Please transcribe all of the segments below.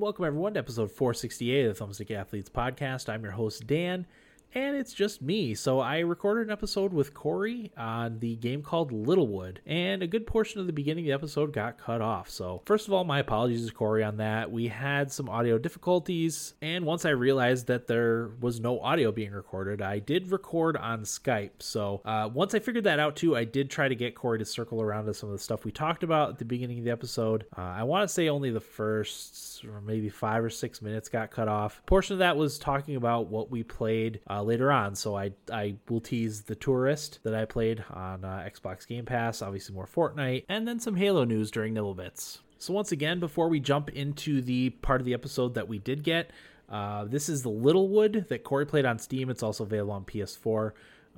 Welcome, everyone, to episode 468 of the Thumbstick Athletes podcast. I'm your host, Dan, and it's just me. So I recorded an episode with Corey on the game called Littlewood, and a good portion of the beginning of the episode got cut off. So first of all, my apologies to Corey on that. We had some audio difficulties, and once I realized that there was no audio being recorded, I did record on Skype. So uh, once I figured that out too, I did try to get Corey to circle around to some of the stuff we talked about at the beginning of the episode. Uh, I want to say only the first or maybe five or six minutes got cut off. A portion of that was talking about what we played. Uh, uh, later on. So I I will tease the Tourist that I played on uh, Xbox Game Pass, obviously more Fortnite, and then some Halo news during Nibble Bits. So once again, before we jump into the part of the episode that we did get, uh, this is the Littlewood that Corey played on Steam. It's also available on PS4.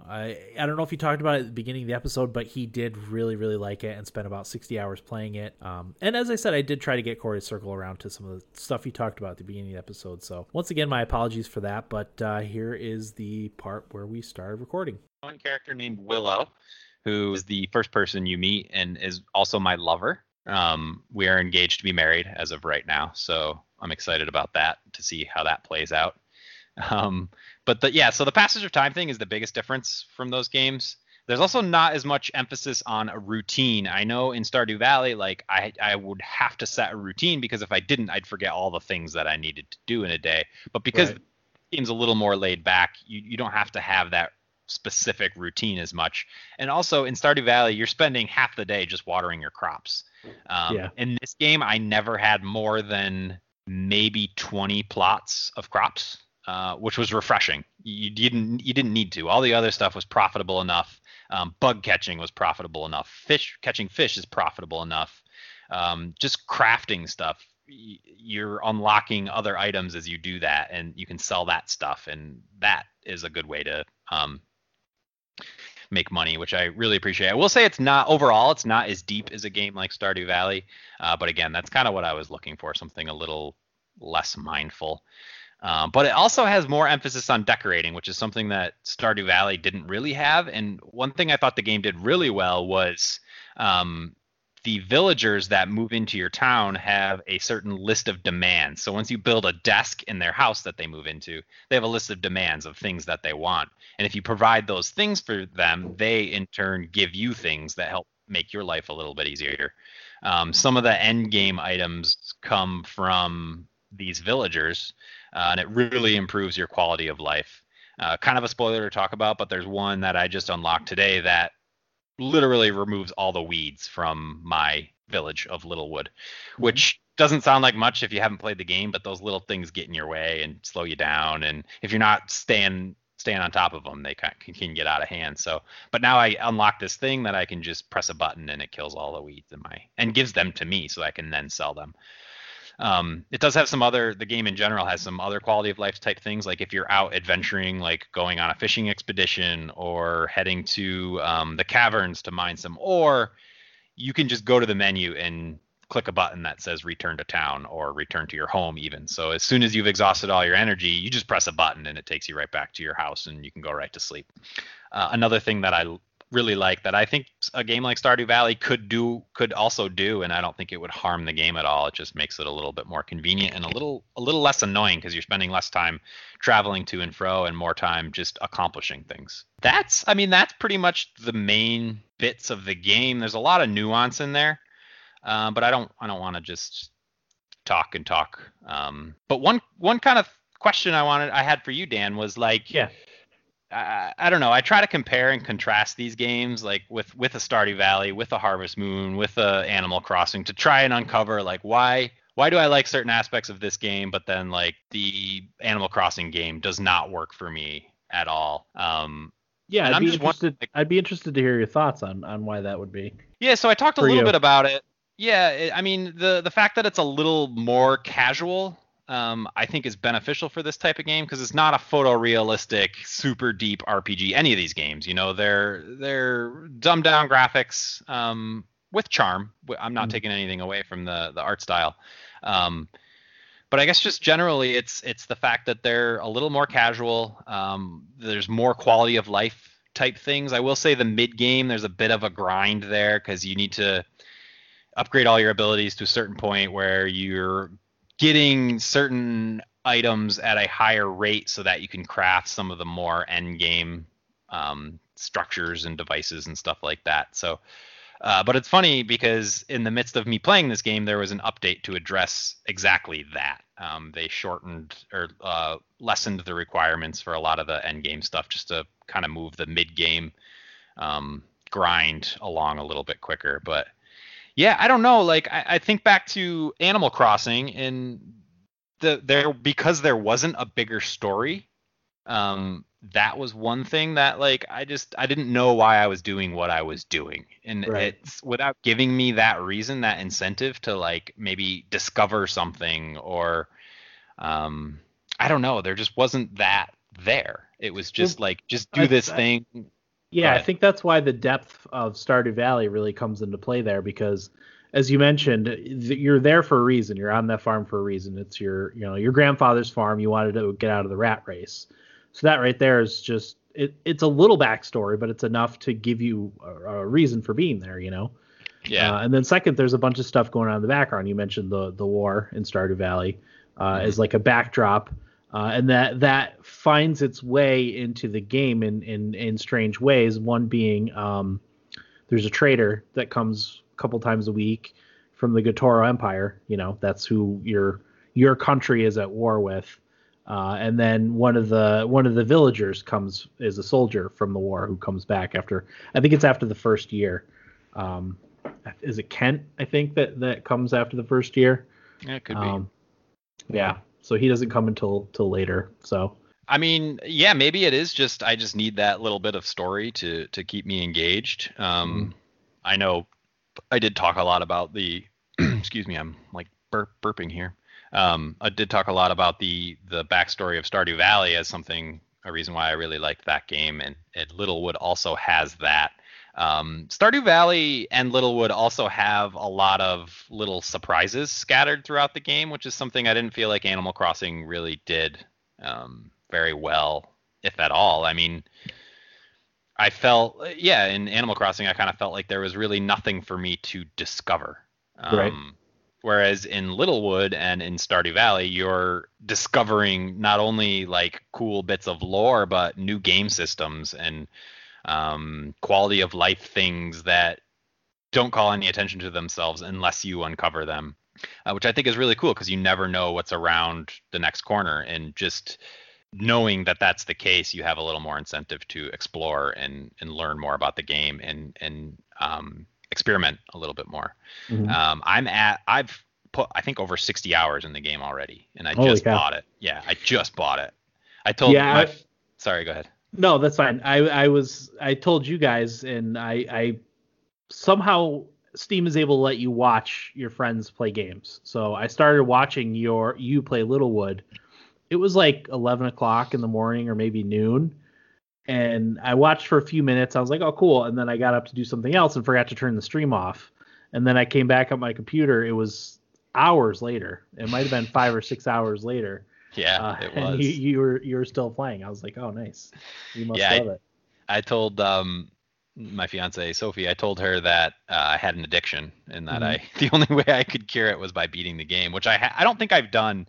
I I don't know if he talked about it at the beginning of the episode, but he did really, really like it and spent about 60 hours playing it. Um, and as I said, I did try to get Corey to circle around to some of the stuff he talked about at the beginning of the episode. So once again, my apologies for that, but uh, here is the part where we started recording. One character named Willow, who is the first person you meet and is also my lover. Um, we are engaged to be married as of right now, so I'm excited about that to see how that plays out. Um, but the yeah, so the passage of time thing is the biggest difference from those games. There's also not as much emphasis on a routine. I know in Stardew Valley, like I I would have to set a routine because if I didn't, I'd forget all the things that I needed to do in a day. But because right. the game's a little more laid back, you you don't have to have that specific routine as much. And also in Stardew Valley, you're spending half the day just watering your crops. Um, yeah. In this game, I never had more than maybe 20 plots of crops uh, which was refreshing. You didn't you didn't need to. All the other stuff was profitable enough. Um, bug catching was profitable enough. Fish catching fish is profitable enough. Um, just crafting stuff, you're unlocking other items as you do that, and you can sell that stuff, and that is a good way to um, make money, which I really appreciate. I will say it's not overall, it's not as deep as a game like Stardew Valley, uh, but again, that's kind of what I was looking for, something a little less mindful. Um, but it also has more emphasis on decorating, which is something that Stardew Valley didn't really have. And one thing I thought the game did really well was um, the villagers that move into your town have a certain list of demands. So once you build a desk in their house that they move into, they have a list of demands of things that they want. And if you provide those things for them, they in turn give you things that help make your life a little bit easier. Um, some of the end game items come from these villagers uh, and it really improves your quality of life. Uh, kind of a spoiler to talk about, but there's one that I just unlocked today that literally removes all the weeds from my village of Littlewood, mm-hmm. which doesn't sound like much if you haven't played the game, but those little things get in your way and slow you down. And if you're not staying staying on top of them, they can, can get out of hand. So, but now I unlock this thing that I can just press a button and it kills all the weeds in my and gives them to me so I can then sell them. Um, it does have some other. The game in general has some other quality of life type things, like if you're out adventuring, like going on a fishing expedition or heading to um, the caverns to mine some ore. You can just go to the menu and click a button that says return to town or return to your home even so as soon as you've exhausted all your energy you just press a button and it takes you right back to your house and you can go right to sleep uh, another thing that i really like that I think a game like Stardew Valley could do could also do, and I don't think it would harm the game at all. It just makes it a little bit more convenient and a little a little less annoying because you're spending less time traveling to and fro and more time just accomplishing things. That's I mean that's pretty much the main bits of the game. There's a lot of nuance in there, uh, but I don't I don't want to just talk and talk. Um, but one one kind of question I wanted I had for you, Dan, was like yeah I, I, don't know. I try to compare and contrast these games, like with with a Stardew Valley, with a Harvest Moon, with a Animal Crossing, to try and uncover like why why do I like certain aspects of this game, but then like the Animal Crossing game does not work for me at all. Um, yeah, I'd I'm be interested. Like, I'd be interested to hear your thoughts on on why that would be. Yeah, so I talked a little you. bit about it. Yeah, it, I mean the the fact that it's a little more casual um, I think is beneficial for this type of game because it's not a photorealistic, super deep RPG. Any of these games, you know, they're they're dumbed down graphics um, with charm. I'm not mm-hmm. taking anything away from the the art style. Um, but I guess just generally, it's it's the fact that they're a little more casual. Um, there's more quality of life type things. I will say the mid game, there's a bit of a grind there because you need to upgrade all your abilities to a certain point where you're getting certain items at a higher rate so that you can craft some of the more end game um, structures and devices and stuff like that. So, uh, but it's funny because in the midst of me playing this game, there was an update to address exactly that. Um, they shortened or uh, lessened the requirements for a lot of the end game stuff just to kind of move the mid game um, grind along a little bit quicker. But yeah, I don't know. Like I, I think back to Animal Crossing and the there because there wasn't a bigger story. Um, that was one thing that like I just I didn't know why I was doing what I was doing, and right. it's without giving me that reason, that incentive to like maybe discover something or, um, I don't know. There just wasn't that there. It was just like just do this thing. Yeah, I think that's why the depth of Stardew Valley really comes into play there because as you mentioned, you're there for a reason. You're on that farm for a reason. It's your, you know, your grandfather's farm. You wanted to get out of the rat race. So that right there is just it, it's a little backstory, but it's enough to give you a, a reason for being there, you know. Yeah. Uh, and then second, there's a bunch of stuff going on in the background. You mentioned the the war in Stardew Valley uh, mm-hmm. as like a backdrop, uh, and that that finds its way into the game in in in strange ways. One being um, there's a trader that comes a couple times a week from the Gotoro Empire. You know, that's who your your country is at war with. Uh, and then one of the one of the villagers comes is a soldier from the war who comes back after I think it's after the first year. Um, is it Kent? I think that that comes after the first year. Yeah, it could um, be. Yeah, so he doesn't come until till later. So I mean, yeah, maybe it is just I just need that little bit of story to to keep me engaged. Um, mm. I know I did talk a lot about the excuse me, I'm like burp, burping here. Um, I did talk a lot about the the backstory of Stardew Valley as something a reason why I really liked that game, and, and Littlewood also has that. Um, Stardew Valley and Littlewood also have a lot of little surprises scattered throughout the game, which is something I didn't feel like Animal Crossing really did um, very well, if at all. I mean, I felt, yeah, in Animal Crossing, I kind of felt like there was really nothing for me to discover. Um, right. Whereas in Littlewood and in Stardew Valley, you're discovering not only like cool bits of lore, but new game systems and um, quality of life things that don't call any attention to themselves unless you uncover them, uh, which I think is really cool because you never know what's around the next corner. And just knowing that that's the case, you have a little more incentive to explore and and learn more about the game and and um, experiment a little bit more. Mm-hmm. Um, I'm at I've put I think over 60 hours in the game already, and I Holy just cow. bought it. Yeah, I just bought it. I told yeah, my, I, sorry, go ahead. No, that's fine. I I was I told you guys, and I I somehow Steam is able to let you watch your friends play games. So I started watching your you play Littlewood. It was like 11 o'clock in the morning or maybe noon and I watched for a few minutes. I was like, "Oh, cool," and then I got up to do something else and forgot to turn the stream off. And then I came back on my computer. It was hours later. It might have been five or six hours later. Yeah, uh, it was. You, you, were you were still playing. I was like, "Oh, nice. You must yeah, love I, it." I told um my fiance Sophie. I told her that uh, I had an addiction and that mm-hmm. I the only way I could cure it was by beating the game, which I ha- I don't think I've done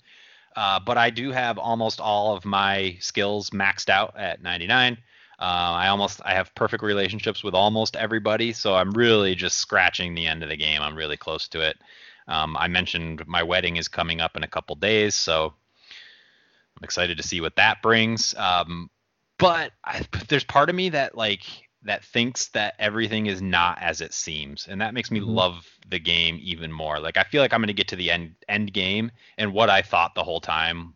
uh, but I do have almost all of my skills maxed out at 99. Uh, I almost I have perfect relationships with almost everybody, so I'm really just scratching the end of the game. I'm really close to it. Um, I mentioned my wedding is coming up in a couple days, so I'm excited to see what that brings. Um, but I, there's part of me that like that thinks that everything is not as it seems and that makes me mm-hmm. love the game even more like i feel like i'm going to get to the end end game and what i thought the whole time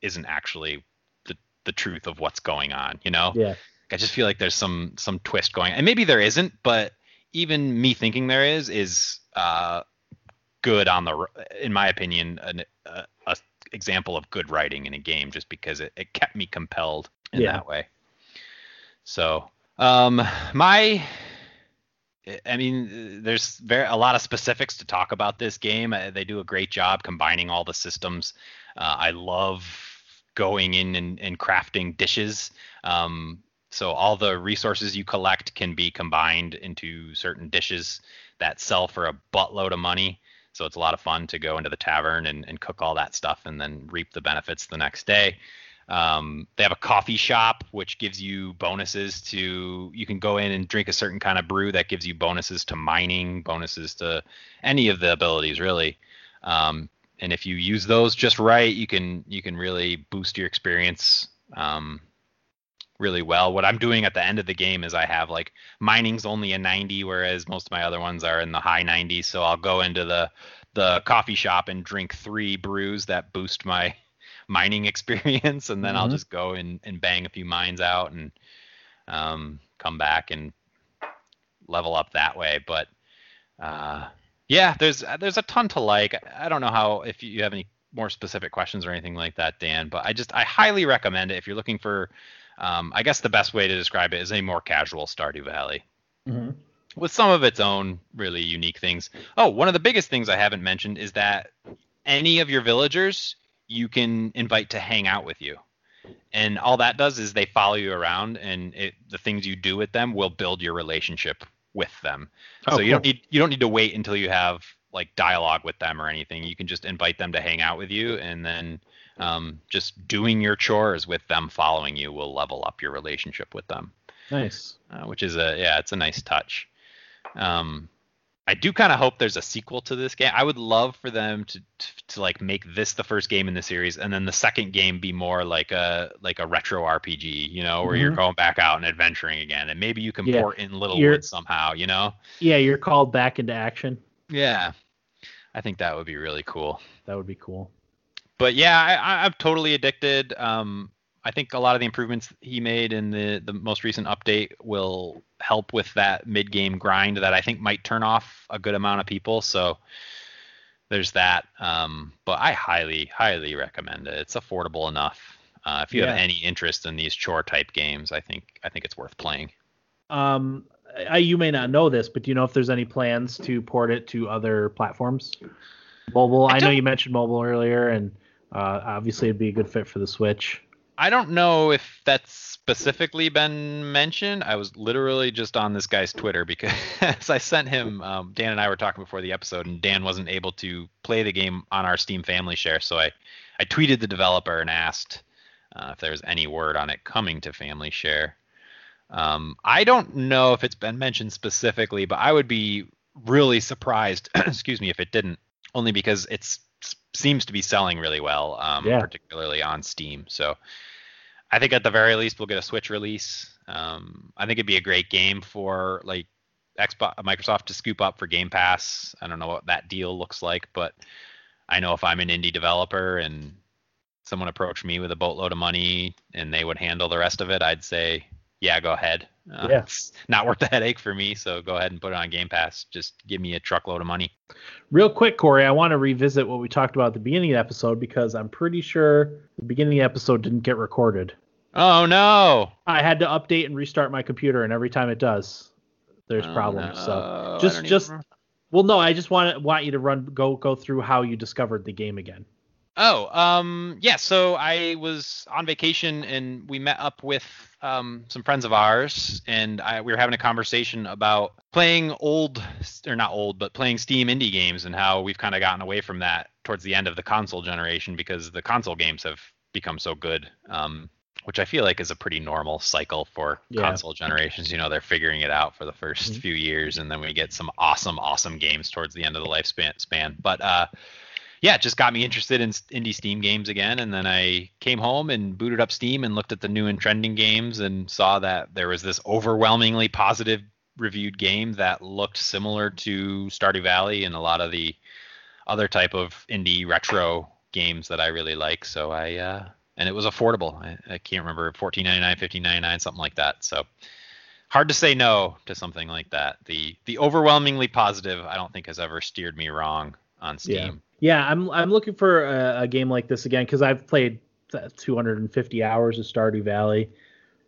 isn't actually the the truth of what's going on you know yeah i just feel like there's some some twist going and maybe there isn't but even me thinking there is is uh good on the in my opinion an a example of good writing in a game just because it, it kept me compelled in yeah. that way so um, my, I mean, there's very a lot of specifics to talk about this game. Uh, they do a great job combining all the systems. Uh, I love going in and, and crafting dishes. Um, so all the resources you collect can be combined into certain dishes that sell for a buttload of money. So it's a lot of fun to go into the tavern and, and cook all that stuff and then reap the benefits the next day. Um, they have a coffee shop which gives you bonuses to you can go in and drink a certain kind of brew that gives you bonuses to mining, bonuses to any of the abilities really. Um, and if you use those just right, you can you can really boost your experience um, really well. What I'm doing at the end of the game is I have like mining's only a 90, whereas most of my other ones are in the high 90s. So I'll go into the the coffee shop and drink three brews that boost my mining experience, and then mm-hmm. I'll just go and, and bang a few mines out and um, come back and level up that way. But uh, yeah, there's there's a ton to like. I don't know how if you have any more specific questions or anything like that, Dan, but I just I highly recommend it if you're looking for. Um, I guess the best way to describe it is a more casual Stardew Valley. Mm-hmm. With some of its own really unique things. Oh, one of the biggest things I haven't mentioned is that any of your villagers you can invite to hang out with you. And all that does is they follow you around, and it, the things you do with them will build your relationship with them. Oh, so you don't need you don't need to wait until you have like dialogue with them or anything. You can just invite them to hang out with you, and then um, just doing your chores with them following you will level up your relationship with them. Nice. Uh, which is a yeah, it's a nice touch. Um, I do kind of hope there's a sequel to this game. I would love for them to, to, to like make this the first game in the series, and then the second game be more like a like a retro RPG, you know, where mm-hmm. you're going back out and adventuring again, and maybe you can yeah. port in Littlewood somehow, you know. Yeah, you're called back into action. Yeah, I think that would be really cool. That would be cool. But yeah, I, I'm totally addicted. Um, I think a lot of the improvements he made in the the most recent update will help with that mid game grind that I think might turn off a good amount of people. So there's that. Um, but I highly highly recommend it. It's affordable enough. Uh, if you yeah. have any interest in these chore type games, I think I think it's worth playing. Um, I, you may not know this, but do you know if there's any plans to port it to other platforms? Mobile. I, I know you mentioned mobile earlier, and uh, obviously it'd be a good fit for the Switch. I don't know if that's specifically been mentioned. I was literally just on this guy's Twitter because I sent him. Um, Dan and I were talking before the episode, and Dan wasn't able to play the game on our Steam Family Share, so I, I tweeted the developer and asked uh, if there was any word on it coming to Family Share. Um, I don't know if it's been mentioned specifically, but I would be really surprised. excuse me, if it didn't, only because it's seems to be selling really well, um, yeah. particularly on Steam. So I think at the very least we'll get a Switch release. Um, I think it'd be a great game for like Xbox, Microsoft to scoop up for Game Pass. I don't know what that deal looks like, but I know if I'm an indie developer and someone approached me with a boatload of money and they would handle the rest of it, I'd say yeah, go ahead. Uh, yeah. It's not worth the headache for me, so go ahead and put it on Game Pass. Just give me a truckload of money. Real quick, Corey, I want to revisit what we talked about at the beginning of the episode because I'm pretty sure the beginning of the episode didn't get recorded. Oh no! I had to update and restart my computer, and every time it does, there's oh, problems. No. So just just well, no, I just want to, want you to run go go through how you discovered the game again. Oh, um, yeah. So I was on vacation and we met up with um, some friends of ours, and I, we were having a conversation about playing old, or not old, but playing Steam indie games and how we've kind of gotten away from that towards the end of the console generation because the console games have become so good. Um, which I feel like is a pretty normal cycle for yeah. console generations. You know, they're figuring it out for the 1st mm-hmm. few years, and then we get some awesome, awesome games towards the end of the lifespan. Span. But uh, yeah, it just got me interested in indie Steam games again. And then I came home and booted up Steam and looked at the new and trending games and saw that there was this overwhelmingly positive reviewed game that looked similar to Stardew Valley and a lot of the other type of indie retro games that I really like. So I uh, and it was affordable. I, I can't remember 14.99, 15.99, something like that. So hard to say no to something like that. The the overwhelmingly positive I don't think has ever steered me wrong on Steam. Yeah. Yeah, I'm I'm looking for a, a game like this again because I've played 250 hours of Stardew Valley,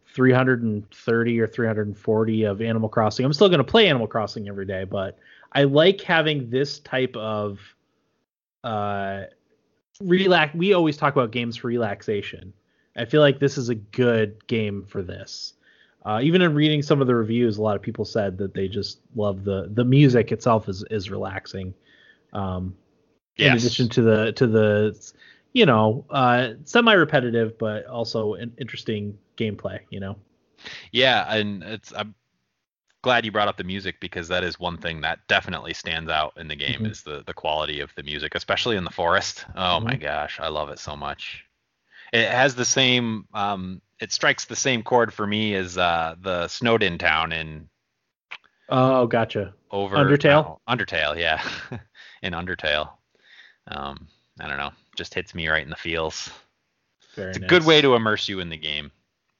330 or 340 of Animal Crossing. I'm still going to play Animal Crossing every day, but I like having this type of uh relax. We always talk about games for relaxation. I feel like this is a good game for this. Uh, even in reading some of the reviews, a lot of people said that they just love the the music itself is is relaxing Um, Yes. In addition to the to the you know uh, semi repetitive but also an interesting gameplay. You know. Yeah, and it's I'm glad you brought up the music because that is one thing that definitely stands out in the game Mhm. is the the quality of the music, especially in the forest. Oh my Mhm. gosh, I love it so much. It has the same um it strikes the same chord for me as uh the Snowdin town in Oh, gotcha. over Undertale? no, Undertale, yeah. in Undertale. Um I don't know, just hits me right in the feels. Very It's a good way to immerse you in the game.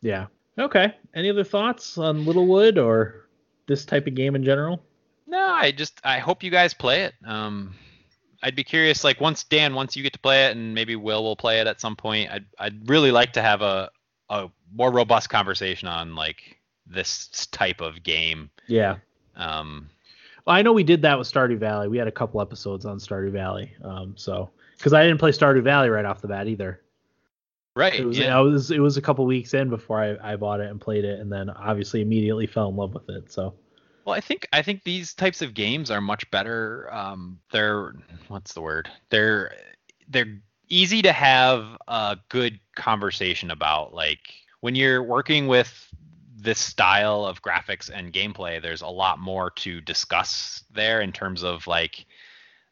Yeah. Okay. Any other thoughts on Littlewood or this type of game in general? No, I just I hope you guys play it. Um, I'd be curious, like once Dan, once you get to play it, and maybe Will will play it at some point. I'd I'd really like to have a a more robust conversation on like this type of game. Yeah. Um, I know we did that with Stardew Valley. We had a couple episodes on Stardew Valley. Um, so because I didn't play Stardew Valley right off the bat either. right. It was yeah. I was it was a couple weeks in before I, I bought it and played it, and then obviously immediately fell in love with it. So Well, I think I think these types of games are much better. Um, they're what's the word? They're they're easy to have a good conversation about. Like when you're working with this style of graphics and gameplay, there's a lot more to discuss there in terms of like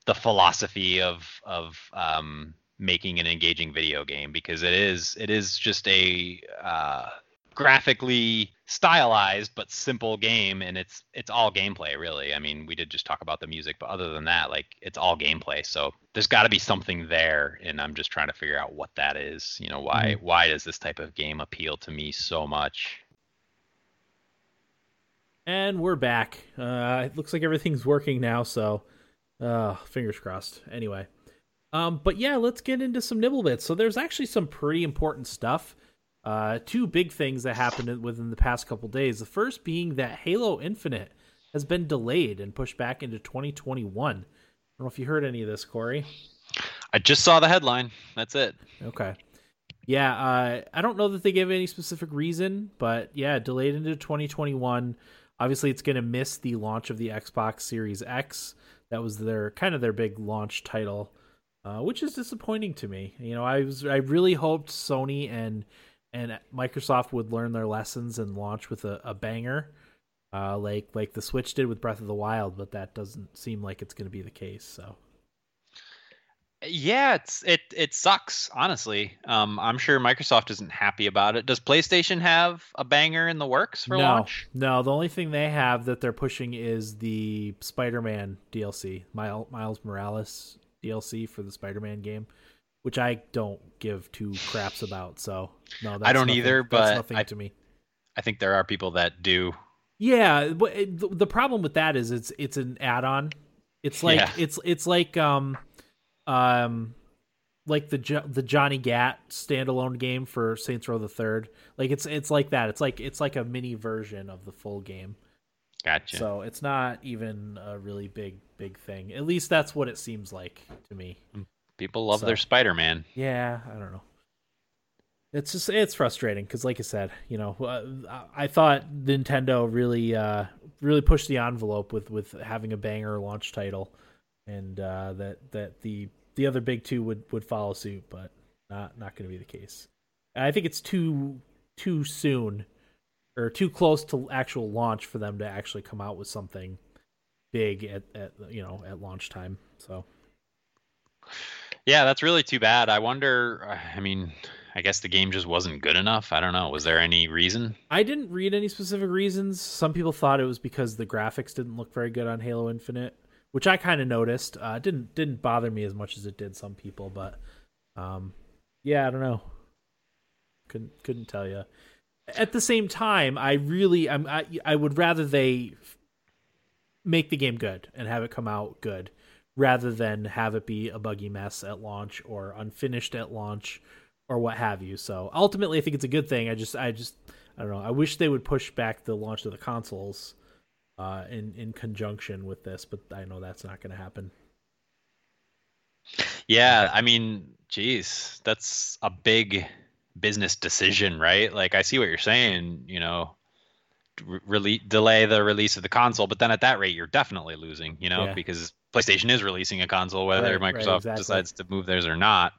the philosophy of of um, making an engaging video game because it is it is just a uh, graphically stylized but simple game and it's it's all gameplay really. I mean we did just talk about the music but other than that like it's all gameplay. So there's got to be something there and i'm just trying to figure out what that is you know why why does this type of game appeal to me so much and we're back. Uh, it looks like everything's working now. So uh, fingers crossed. Anyway. Um, but yeah, let's get into some nibble bits. So there's actually some pretty important stuff. Uh, two big things that happened within the past couple days. The first being that Halo Infinite has been delayed and pushed back into 2021. I don't know if you heard any of this, Corey. i just saw the headline that's it Okay. Yeah, uh, I don't know that they gave any specific reason, but yeah, delayed into 2021. Obviously, it's going to miss the launch of the Xbox Series X. That was their kind of their big launch title, uh, which is disappointing to me. You know, I was I really hoped Sony and and Microsoft would learn their lessons and launch with a, a banger, uh, like like the Switch did with Breath of the Wild, but that doesn't seem like it's going to be the case. So. Yeah it's it it sucks honestly um i'm sure microsoft isn't happy about it does playstation have a banger in the works for no, launch No, the only thing they have that they're pushing is the Spider-Man DLC, Miles, Miles Morales DLC for the Spider-Man game, which I don't give two craps about. So no, that's don't nothing- either, that's but nothing I- to me. i think there are people that do Yeah, but the, the problem with that is it's it's an add-on. It's like Yeah. it's it's like um um like the Jo- the Johnny Gat standalone game for Saints Row the Third. Like it's it's like that. It's like it's like a mini version of the full game. gotcha So it's not even a really big big thing. At least that's what it seems like to me. people love so- their spider-man Yeah, I don't know. It's just it's frustrating because, like I said, you know, uh, I thought Nintendo really uh, really pushed the envelope with with having a banger launch title, and uh, that that the the other big two would would follow suit, but not not going to be the case. I think it's too too soon or too close to actual launch for them to actually come out with something big at, at you know at launch time. So Yeah, that's really too bad. I wonder. I mean, I guess the game just wasn't good enough. I don't know. Was there any reason? I didn't read any specific reasons. Some people thought it was because the graphics didn't look very good on Halo Infinite, which I kind of noticed. Uh, didn't didn't bother me as much as it did some people, but um, yeah, I don't know. Couldn't couldn't tell you. At the same time, I really I'm, I I would rather they make the game good and have it come out good rather than have it be a buggy mess at launch or unfinished at launch or what have you. So ultimately, I think it's a good thing. I just, I just, I don't know. I wish they would push back the launch of the consoles uh, in in conjunction with this, but I know that's not going to happen. Yeah, I mean, geez, that's a big business decision, right? Like, I see what you're saying. You know, re- delay the release of the console, but then at that rate, you're definitely losing, you know, Yeah. because PlayStation is releasing a console, whether Right, right, Microsoft exactly. decides to move theirs or not.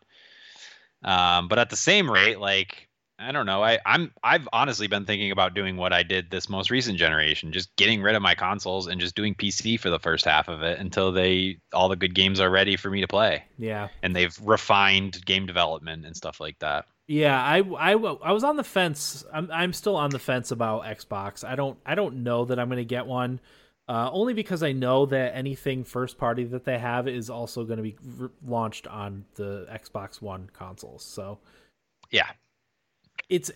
Um, but at the same rate, like I don't know, I, I'm I've honestly been thinking about doing what I did this most recent generation, just getting rid of my consoles and just doing PC for the first half of it until they all the good games are ready for me to play, Yeah. and they've refined game development and stuff like that. Yeah, I, I, I was on the fence. I'm I'm still on the fence about Xbox. I don't I don't know that I'm going to get one. Uh, only because I know that anything first party that they have is also going to be r- launched on the Xbox One consoles. So Yeah, it's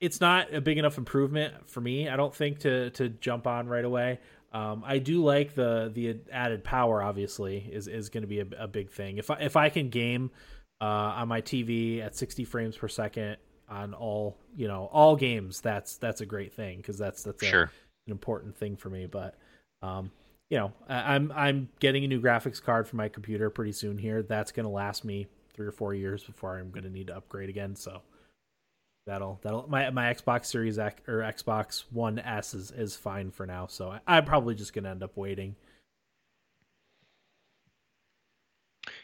it's not a big enough improvement for me. I don't think to to jump on right away. Um, I do like the the added power. Obviously, is is going to be a, a big thing. If I if I can game uh, on my TV at 60 frames per second on all you know all games, that's that's a great thing because that's that's a, sure. an important thing for me. But um, you know, I, I'm I'm getting a new graphics card for my computer pretty soon here. That's going to last me three or four years before I'm going to need to upgrade again. So that'll that'll my my Xbox Series X or Xbox One S is is fine for now. So I, I'm probably just going to end up waiting.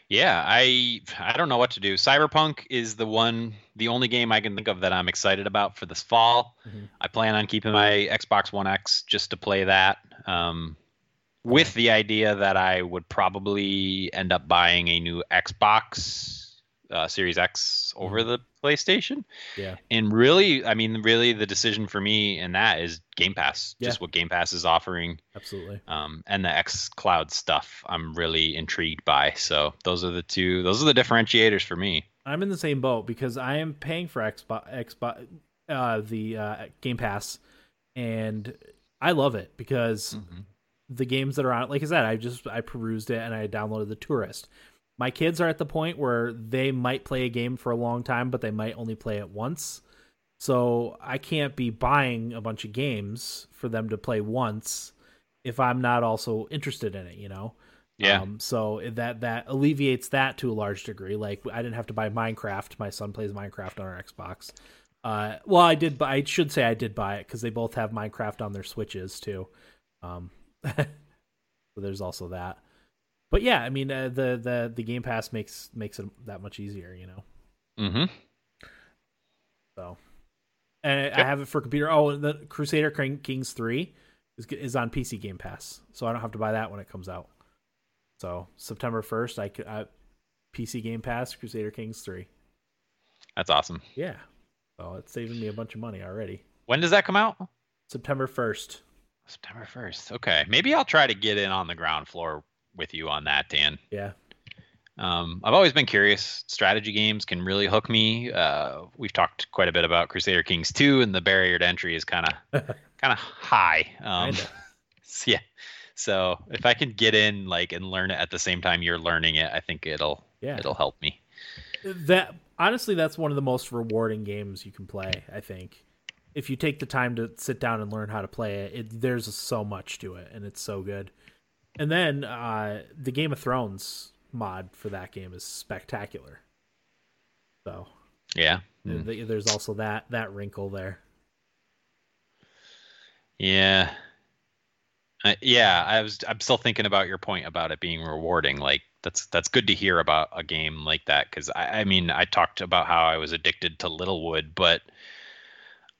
Yeah, I I don't know what to do. Cyberpunk is the one, the only game I can think of that I'm excited about for this fall. Mhm. I plan on keeping my Xbox One X just to play that, um, with the idea that I would probably end up buying a new Xbox uh, Series X over the PlayStation. Yeah. And really, I mean, really, the decision for me in that is Game Pass. Yeah. Just what Game Pass is offering Absolutely. um, and the X Cloud stuff I'm really intrigued by. So those are the two. Those are the differentiators for me. I'm in the same boat because I am paying for Xbox Xbox uh, the uh, Game Pass, and I love it because the games that are on it, like I said, I just I perused it and I downloaded the Tourist. My kids are at the point where they might play a game for a long time, but they might only play it once. So I can't be buying a bunch of games for them to play once if I'm not also interested in it, you know. Yeah. Um, so that that alleviates that to a large degree. Like I didn't have to buy Minecraft. My son plays Minecraft on our Xbox. Uh, well, I did. Buy, I should say I did buy it because they both have Minecraft on their Switches too. Um, so there's also that. But yeah, I mean uh, the the the Game Pass makes makes it that much easier, you know. Mm-hmm. So, and I- I have it for computer. Oh, the Crusader Kings three is is on PC Game Pass, so I don't have to buy that when it comes out. So September first, I I, PC Game Pass Crusader Kings three. That's awesome. Yeah, so it's saving me a bunch of money already. When does that come out? September first. September first. Okay, maybe I'll try to get in on the ground floor with you on that, Dan. Yeah, Um, I've always been curious. Strategy games can really hook me. Uh, we've talked quite a bit about Crusader Kings 2, and the barrier to entry is kind of kind of high. Um, so yeah. So if I can get in like and learn it at the same time you're learning it, I think it'll Yeah. it'll help me. that honestly, that's one of the most rewarding games you can play. I think if you take the time to sit down and learn how to play it, it there's so much to it, and it's so good. And then uh, the Game of Thrones mod for that game is spectacular. So Yeah. Mm. th- there's also that that wrinkle there. Yeah. Uh, yeah, I was I'm still thinking about your point about it being rewarding. Like that's that's good to hear about a game like that cuz I I mean, I talked about how I was addicted to Littlewood, but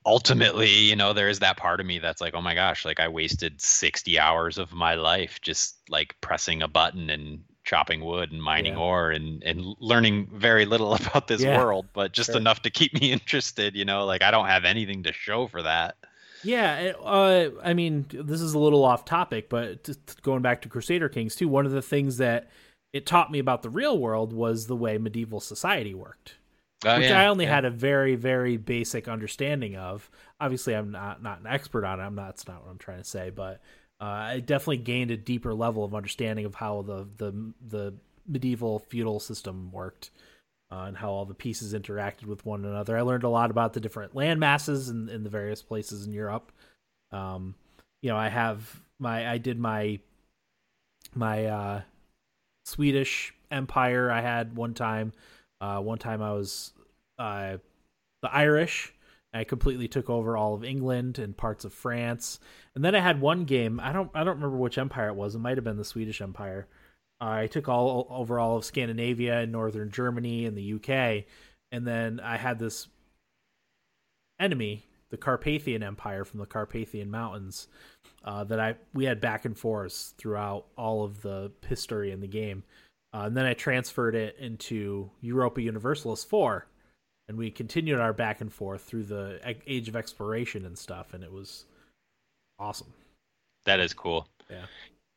ultimately, you know, there is that part of me that's like, "Oh my gosh, like I wasted 60 hours of my life just like pressing a button and chopping wood and mining Yeah. ore and and learning very little about this Yeah, world, but just sure. enough to keep me interested, you know, like I don't have anything to show for that." Yeah, uh, I mean, this is a little off topic, but going back to Crusader Kings 2, one of the things that it taught me about the real world was the way medieval society worked. Oh, which yeah, I only yeah. had a very, very basic understanding of. Obviously, I'm not not an expert on it. I'm not. That's not what I'm trying to say. But uh, I definitely gained a deeper level of understanding of how the the the medieval feudal system worked uh, and how all the pieces interacted with one another. I learned a lot about the different land masses in, in the various places in Europe. Um, you know, I have my I did my my uh, Swedish Empire. I had one time. Uh, one time I was uh, the Irish, I completely took over all of England and parts of France. And then I had one game. I don't I don't remember which empire it was. It might have been the Swedish Empire. I took all over all of Scandinavia and northern Germany and the UK. And then I had this enemy, the Carpathian Empire from the Carpathian Mountains, uh, that I we had back and forth throughout all of the history in the game. Uh, and then I transferred it into Europa Universalis 4 and we continued our back and forth through the age of exploration and stuff and it was awesome that is cool yeah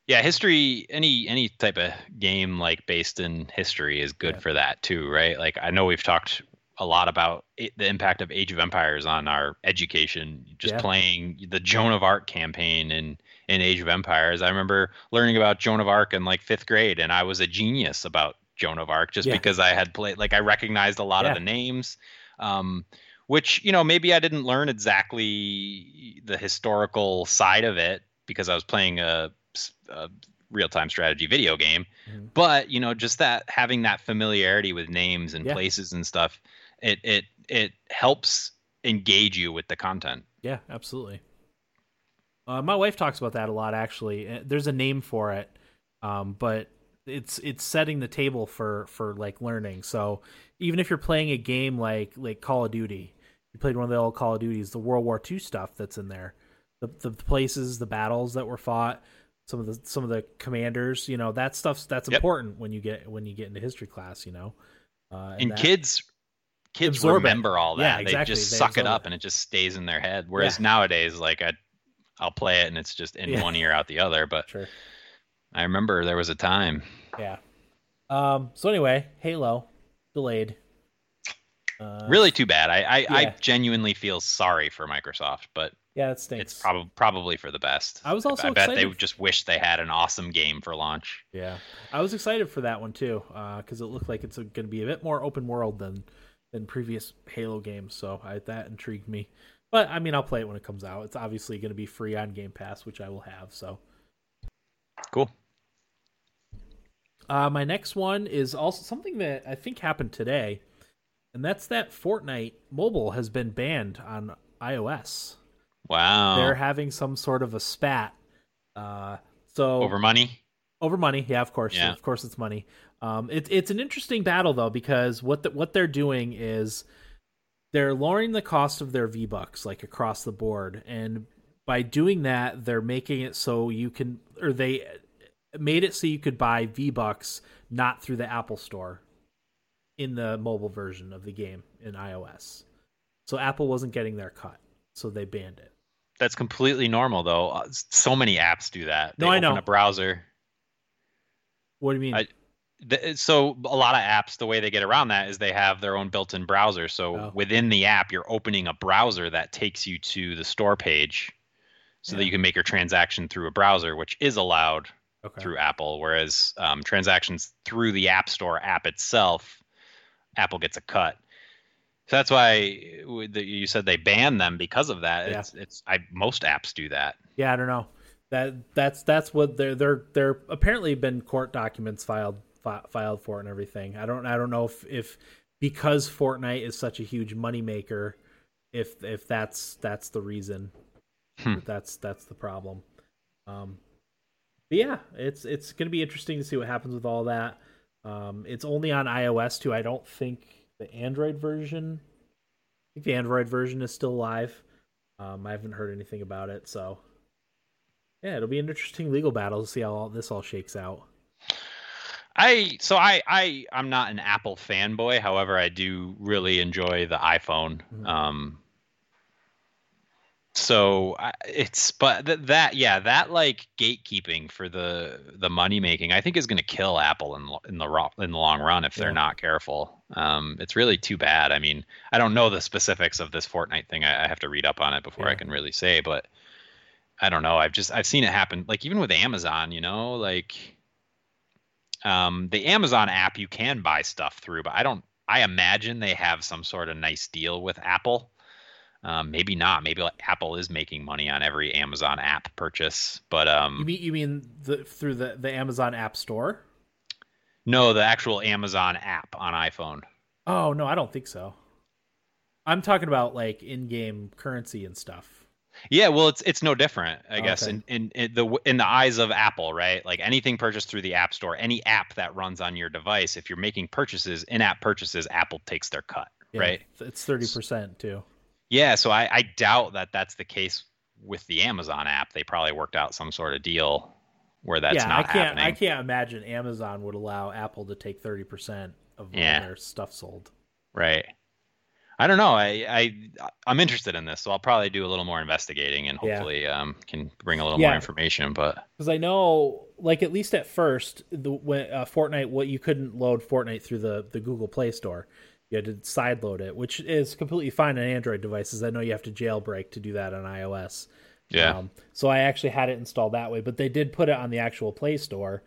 yeah history any any type of game like based in history is good yeah. for that too right like i know we've talked a lot about it, the impact of age of empires on our education just yeah. playing the joan of arc campaign in in age of empires i remember learning about joan of arc in like fifth grade and i was a genius about Joan of Arc just yeah. because I had played like I recognized a lot yeah. of the names. Um, which you know maybe I didn't learn exactly the historical side of it because I was playing a, a real-time strategy video game, mm-hmm. but you know just that having that familiarity with names and yeah. places and stuff, it it it helps engage you with the content. Yeah, absolutely. Uh, my wife talks about that a lot. Actually, uh, there's a name for it, um, but it's it's setting the table for for like learning. So even if you're playing a game like like Call of Duty, you played one of the old Call of Duties, the World War II stuff that's in there, the the places, the battles that were fought, some of the some of the commanders, you know, that stuff's that's yep. important when you get when you get into history class, you know. Uh, and, and that, kids kids remember all that. Yeah, exactly. They just they suck it up it. and it just stays in their head. Whereas yeah. nowadays, like I I'll play it and it's just in yeah. one ear out the other. But sure. I remember there was a time. Yeah. Um. So anyway, Halo delayed. Uh, really too bad. I I, yeah. I, genuinely feel sorry for Microsoft, but yeah, it stinks. It's probably probably for the best. I was also I, I bet they just wish they had an awesome game for launch. Yeah, I was excited for that one too, because uh, it looked like it's going to be a bit more open world than than previous Halo games. So I, that intrigued me. But I mean, I'll play it when it comes out. It's obviously going to be free on Game Pass, which I will have. So cool. Uh, my next one is also something that I think happened today, and that's that Fortnite mobile has been banned on iOS. Wow. They're having some sort of a spat. Uh, so over money. Over money, yeah, of course, yeah. of course, it's money. Um, it's it's an interesting battle though because what the, what they're doing is they're lowering the cost of their V Bucks like across the board, and by doing that, they're making it so you can or they made it so you could buy V Bucks not through the Apple Store in the mobile version of the game in iOS. So Apple wasn't getting their cut, so they banned it. That's completely normal, though. Uh, so many apps do that. They no, I know. A browser. What do you mean? I, the, so a lot of apps, the way they get around that is they have their own built-in browser. So oh. within the app, you're opening a browser that takes you to the store page, so yeah. that you can make your transaction through a browser, which is allowed okay. through Apple, whereas um, transactions through the App Store app itself, Apple gets a cut. So that's why you said they banned them because of that. Yeah. It's, it's I most apps do that. Yeah, I don't know. That that's that's what they're they're they're apparently been court documents filed fi- filed for it and everything. I don't I don't know if if because Fortnite is such a huge moneymaker, if if that's that's the reason. Hmm. That's that's the problem. Um, but yeah, it's it's going to be interesting to see what happens with all that. Um, it's only on iOS too. I don't think the Android version. I think the Android version is still live. Um, I haven't heard anything about it, so yeah, it'll be an interesting legal battle to see how all this all shakes out. I so I I I'm not an Apple fanboy. However, I do really enjoy the iPhone. Mm-hmm. Um, so it's but th- that yeah that like gatekeeping for the the money making i think is going to kill apple in, in the in the long run if they're not careful um it's really too bad i mean i don't know the specifics of this fortnite thing i, I have to read up on it before yeah. i can really say but i don't know i've just i've seen it happen like even with amazon you know like um the amazon app you can buy stuff through but i don't i imagine they have some sort of nice deal with apple um, maybe not. Maybe like Apple is making money on every Amazon app purchase, but um, you mean you mean the, through the the Amazon App Store? No, the actual Amazon app on iPhone. Oh no, I don't think so. I'm talking about like in-game currency and stuff. Yeah, well, it's it's no different, I oh, guess, Okay. in, in in the in the eyes of Apple, right? Like anything purchased through the App Store, any app that runs on your device, if you're making purchases, in-app purchases, Apple takes their cut, Yeah, right? It's thirty percent too. Yeah, so I, I doubt that that's the case with the Amazon app. They probably worked out some sort of deal where that's yeah, not I can't. happening. I can't imagine Amazon would allow Apple to take thirty percent of Yeah. their stuff sold. Right. I don't know. I, I I'm interested in this, so I'll probably do a little more investigating and Yeah. hopefully um can bring a little Yeah. more information. But Because I know, like at least at first, the when uh, Fortnite, what you couldn't load Fortnite through the the Google Play Store. You had to sideload it, which is completely fine on Android devices. I know you have to jailbreak to do that on iOS. yeah, Um, so I actually had it installed that way, but they did put it on the actual Play Store.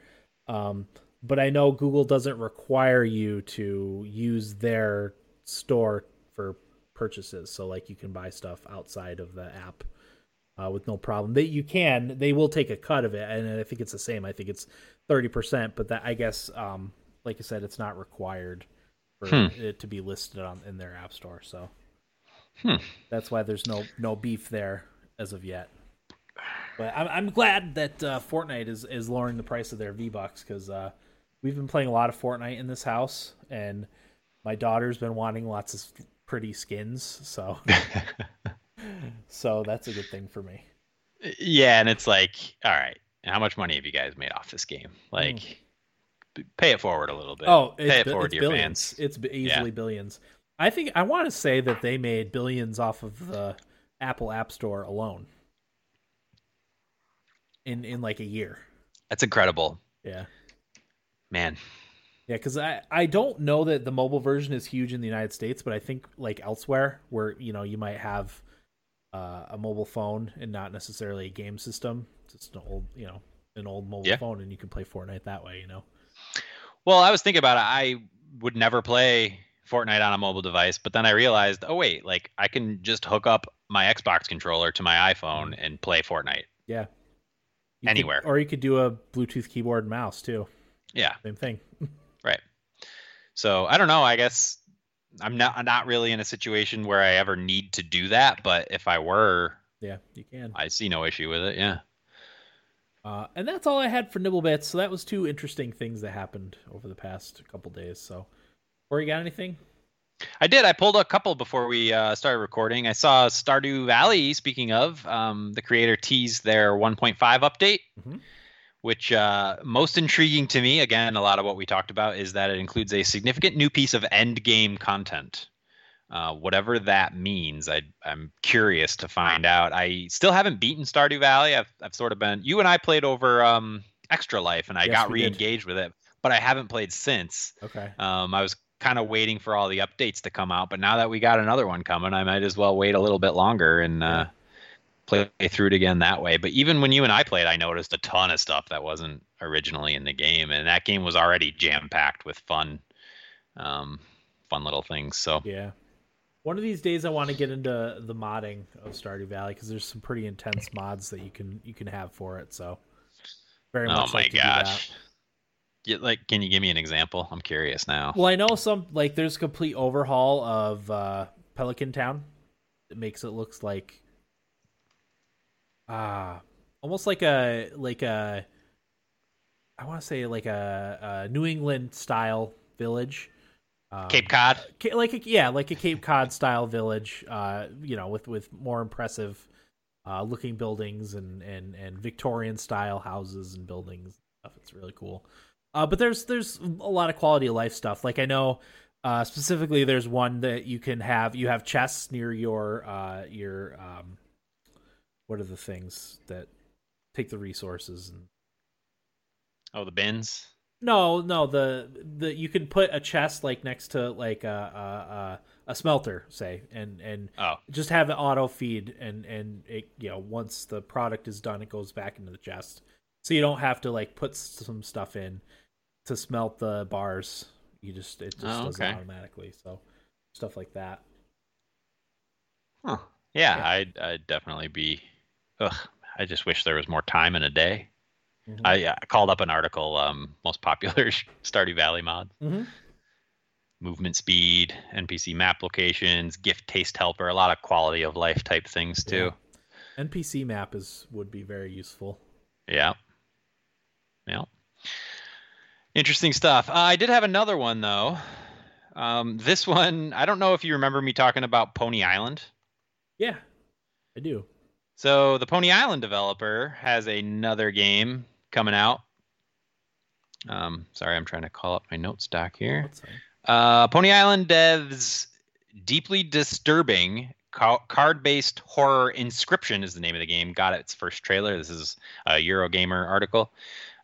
Um, but I know Google doesn't require you to use their store for purchases. So like you can buy stuff outside of the app uh, with no problem. That you can they will take a cut of it, and I think it's the same. I think it's thirty percent, but that I guess um, like I said, it's not required for Hmm. it to be listed on in their app store. So Hmm. that's why there's no no beef there as of yet. But I'm I'm glad that uh, Fortnite is is lowering the price of their V Bucks because uh, we've been playing a lot of Fortnite in this house, and my daughter's been wanting lots of pretty skins. So so that's a good thing for me. yeah, and it's like, all right, how much money have you guys made off this game? Like, p- pay it forward a little bit. Oh, pay it's, it forward it's to your billions. fans. It's easily billions. I think I want to say that they made billions off of the Apple App Store alone in in like a year. That's incredible, Yeah. man. Yeah, because I, I don't know that the mobile version is huge in the United States, but I think like elsewhere where you know you might have uh, a mobile phone and not necessarily a game system, just an old you know an old mobile Yeah. phone, and you can play Fortnite that way. You know. Well, I was thinking about it. I would never play Fortnite on a mobile device, but then I realized, oh wait, like I can just hook up my Xbox controller to my iPhone and play Fortnite. Yeah. You could- Anywhere. or you could do a Bluetooth keyboard and mouse too. Yeah, Same thing. So I don't know. I guess I'm not I'm not really in a situation where I ever need to do that, but if I were, Yeah, you can. I see no issue with it. Yeah. Uh, and that's all I had for Nibblebits. So that was two interesting things that happened over the past couple days. So, or you got anything? I did. I pulled a couple before we uh, started recording. I saw Stardew Valley. Speaking of, um, the creator teased their 1.5 update, Mhm. Which uh, most intriguing to me. Again, a lot of what we talked about is that it includes a significant new piece of end game content. Uh, whatever that means, I, I'm curious to find out. I still haven't beaten Stardew Valley. I've, I've sort of been. You and I played over um, Extra Life, and I Yes, got re-engaged with it, but I haven't played since. Okay. Um, I was kind of waiting for all the updates to come out, but now that we got another one coming, I might as well wait a little bit longer and uh, play through it again that way. But even when you and I played, I noticed a ton of stuff that wasn't originally in the game, and that game was already jam packed with fun, um, fun little things. So Yeah. One of these days, I want to get into the modding of Stardew Valley because there's some pretty intense mods that you can you can have for it. So, very oh much my like to do that. gosh. Yeah, like, can you give me an example? I'm curious now. Well, I know some like there's a complete overhaul of uh, Pelican Town. It makes it looks like ah, almost like a like a I want to say like a, a New England style village. Um, Cape Cod. Like a, yeah, like a Cape Cod style village. Uh, you know, with with more impressive uh, looking buildings and and and Victorian style houses and buildings. and Stuff. It's really cool. Uh, but there's there's a lot of quality of life stuff. Like I know uh, specifically, there's one that you can have. You have chests near your uh, your um, what are the things that take the resources and Oh, the bins. no, no. The the you can put a chest like next to like a a, a, smelter, say, and and Oh, just have it auto feed, and and it you know once the product is done, it goes back into the chest, so you don't have to like put some stuff in to smelt the bars. You just it just Oh, does okay. it automatically. So stuff like that. Huh. Yeah, Yeah. I'd, I'd definitely be. Ugh, I just wish there was more time in a day. Mhm. I, uh, called up an article, um, most popular Stardew Valley mod. Mhm. movement speed, NPC map locations, gift taste helper, a lot of quality of life type things too. Yeah. NPC map is would be very useful. Yeah. Yeah. Interesting stuff. Uh, I did have another one though. Um, this one, I don't know if you remember me talking about Pony Island. Yeah, I do. So the Pony Island developer has another game coming out. Um, sorry, I'm trying to call up my notes doc here. Uh, Pony Island devs deeply disturbing card-based horror Inscryption is the name of the game. Got its first trailer. This is a Eurogamer article.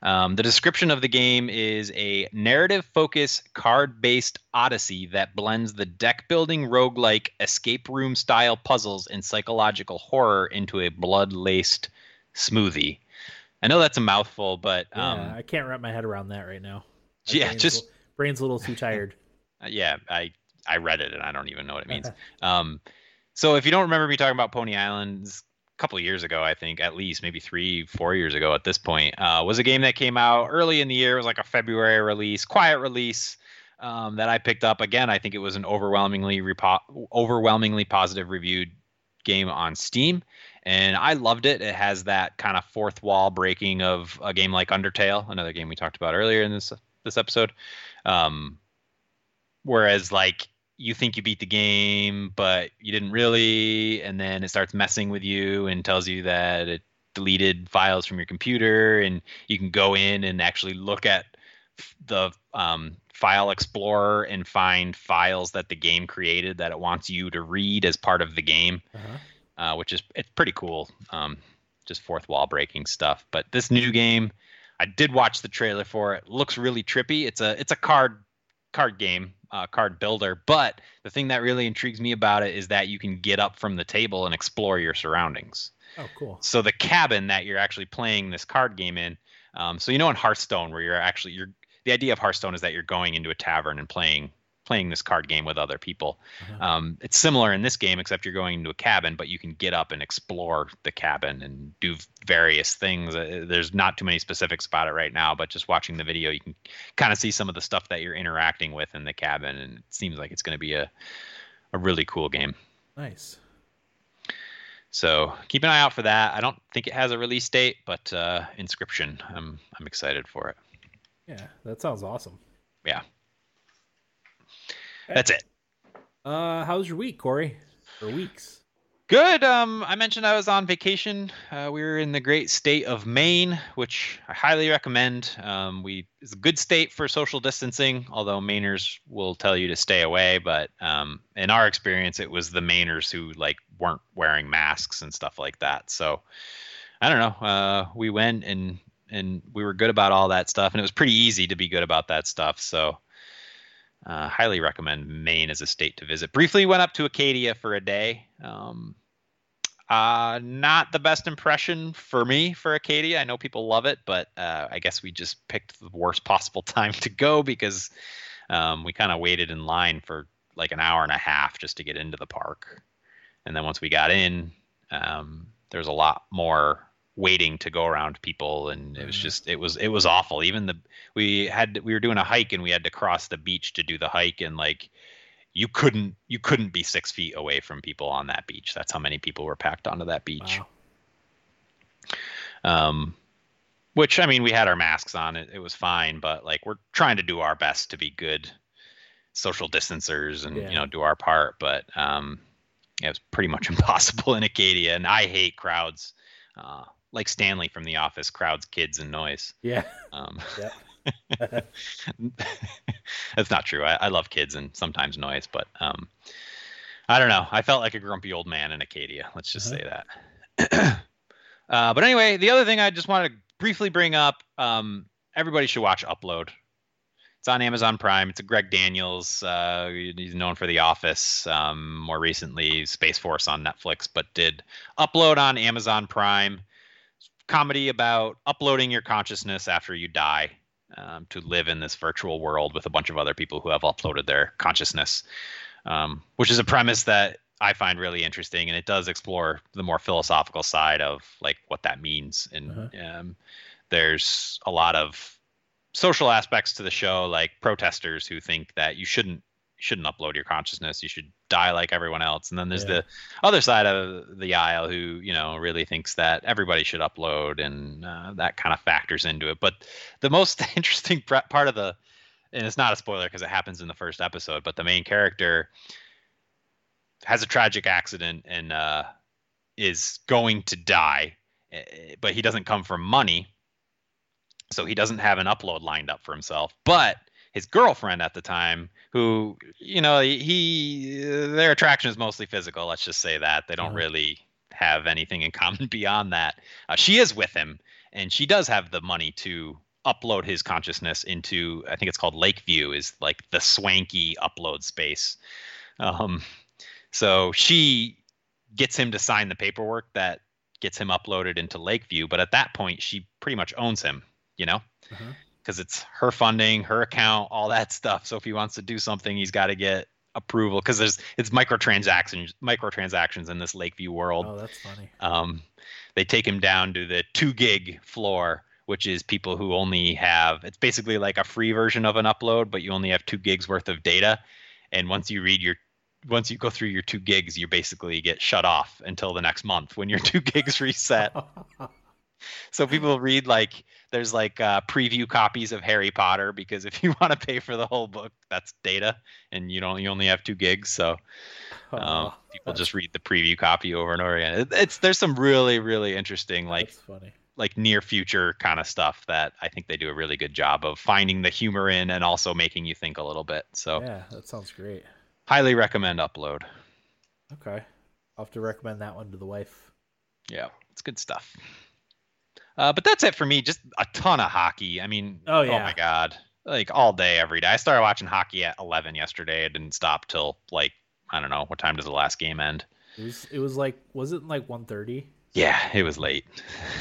Um, the description of the game is a narrative focused card based odyssey that blends the deck building roguelike escape room style puzzles and psychological horror into a blood laced smoothie. I know that's a mouthful, but um, yeah, I can't wrap my head around that right now. My yeah, brain's just little, brain's a little too tired. Uh, yeah, I I read it and I don't even know what it means. um, so if you don't remember me talking about Pony Islands couple years ago, I think, at least maybe three, four years ago at this point, uh, was a game that came out early in the year. It was like a February release, quiet release um, that I picked up. Again, I think it was an overwhelmingly repo- overwhelmingly positive reviewed game on Steam, and I loved it. It has that kind of fourth wall breaking of a game like Undertale, another game we talked about earlier in this this episode. Um, whereas like you think you beat the game, but you didn't really, and then it starts messing with you and tells you that it deleted files from your computer, and you can go in and actually look at the um, file explorer and find files that the game created that it wants you to read as part of the game, uh-huh. uh, which is it's pretty cool. Um, just fourth wall breaking stuff. But this new game, I did watch the trailer for it. Looks really trippy. It's a it's a card card game uh, card builder. But the thing that really intrigues me about it is that you can get up from the table and explore your surroundings. Oh, cool. So the cabin that you're actually playing this card game in. Um, so you know in Hearthstone where you're actually you're the idea of Hearthstone is that you're going into a tavern and playing playing this card game with other people. Uh-huh. Um, it's similar in this game, except you're going into a cabin, but you can get up and explore the cabin and do various things. Uh, there's not too many specifics about it right now, but just watching the video, you can kind of see some of the stuff that you're interacting with in the cabin, and it seems like it's going to be a a really cool game. Nice. So keep an eye out for that. I don't think it has a release date, but uh, Inscryption. I'm I'm excited for it. Yeah, that sounds awesome. Yeah. That's it. Uh, how was your week, Corey? Or weeks? Good. Um, I mentioned I was on vacation. Uh, we were in the great state of Maine, which I highly recommend. Um, we it's a good state for social distancing, although Mainers will tell you to stay away. But um, in our experience, it was the Mainers who like weren't wearing masks and stuff like that. So I don't know. Uh, we went and and we were good about all that stuff, and it was pretty easy to be good about that stuff. So uh, highly recommend Maine as a state to visit. Briefly went up to Acadia for a day. Um, uh, not the best impression for me for Acadia. I know people love it, but uh, I guess we just picked the worst possible time to go because um, we kind of waited in line for like an hour and a half just to get into the park. And then once we got in, um, there's a lot more waiting to go around people and it was mm-hmm. just it was it was awful even the we had we were doing a hike and we had to cross the beach to do the hike and like you couldn't you couldn't be six feet away from people on that beach that's how many people were packed onto that beach wow. um which i mean we had our masks on it, it was fine but like we're trying to do our best to be good social distancers and yeah. you know do our part but um it was pretty much impossible in acadia and i hate crowds uh, like Stanley from The Office, crowds, kids, and noise. Yeah. Um, yeah. that's not true. I, I, love kids and sometimes noise, but um, I don't know. I felt like a grumpy old man in Acadia. Let's just uh-huh. say that. uh, but anyway, the other thing I just wanted to briefly bring up um, everybody should watch Upload. It's on Amazon Prime. It's a Greg Daniels. Uh, he's known for The Office. Um, more recently, Space Force on Netflix, but did Upload on Amazon Prime comedy about uploading your consciousness after you die um, to live in this virtual world with a bunch of other people who have uploaded their consciousness, um, which is a premise that I find really interesting, and it does explore the more philosophical side of like what that means. And uh-huh. um, there's a lot of social aspects to the show, like protesters who think that you shouldn't shouldn't upload your consciousness. You should die like everyone else. And then there's Yeah. the other side of the aisle who you know really thinks that everybody should upload, and uh, that kind of factors into it. But the most interesting part of the and it's not a spoiler because it happens in the first episode, but the main character has a tragic accident and uh, is going to die, eh, but he doesn't come from money, so he doesn't have an upload lined up for himself. But his girlfriend at the time, who you know, he their attraction is mostly physical. Let's just say that they don't Mhm. really have anything in common beyond that. Uh, she is with him, and she does have the money to upload his consciousness into I think it's called Lakeview is like the swanky upload space. Um, so she gets him to sign the paperwork that gets him uploaded into Lakeview, but at that point she pretty much owns him, you know? Uh-huh. Because it's her funding, her account, all that stuff. So if he wants to do something, he's got to get approval because there's it's microtransactions microtransactions in this Lakeview world Oh, that's funny. um, they take him down to the two gig floor which is people who only have it's basically like a free version of an upload but you only have two gigs worth of data and once you read your once you go through your two gigs you basically get shut off until the next month when your two gigs reset so people read like there's like uh, preview copies of Harry Potter because if you want to pay for the whole book, that's data, and you don't you only have two gigs, so um, Oh, people just read the preview copy over and over again. It, it's there's some really really interesting like like near future kind of stuff that I think they do a really good job of finding the humor in and also making you think a little bit. So Yeah, that sounds great. highly recommend Upload. Okay, I'll have to recommend that one to the wife. Yeah, it's good stuff. Uh, but that's it for me. Just a ton of hockey. I mean, Oh, yeah. oh my god, like all day, every day. I started watching hockey at 11 yesterday. I didn't stop till like I don't know what time does the last game end. It was it was like was it like 1.30? Yeah, it was late.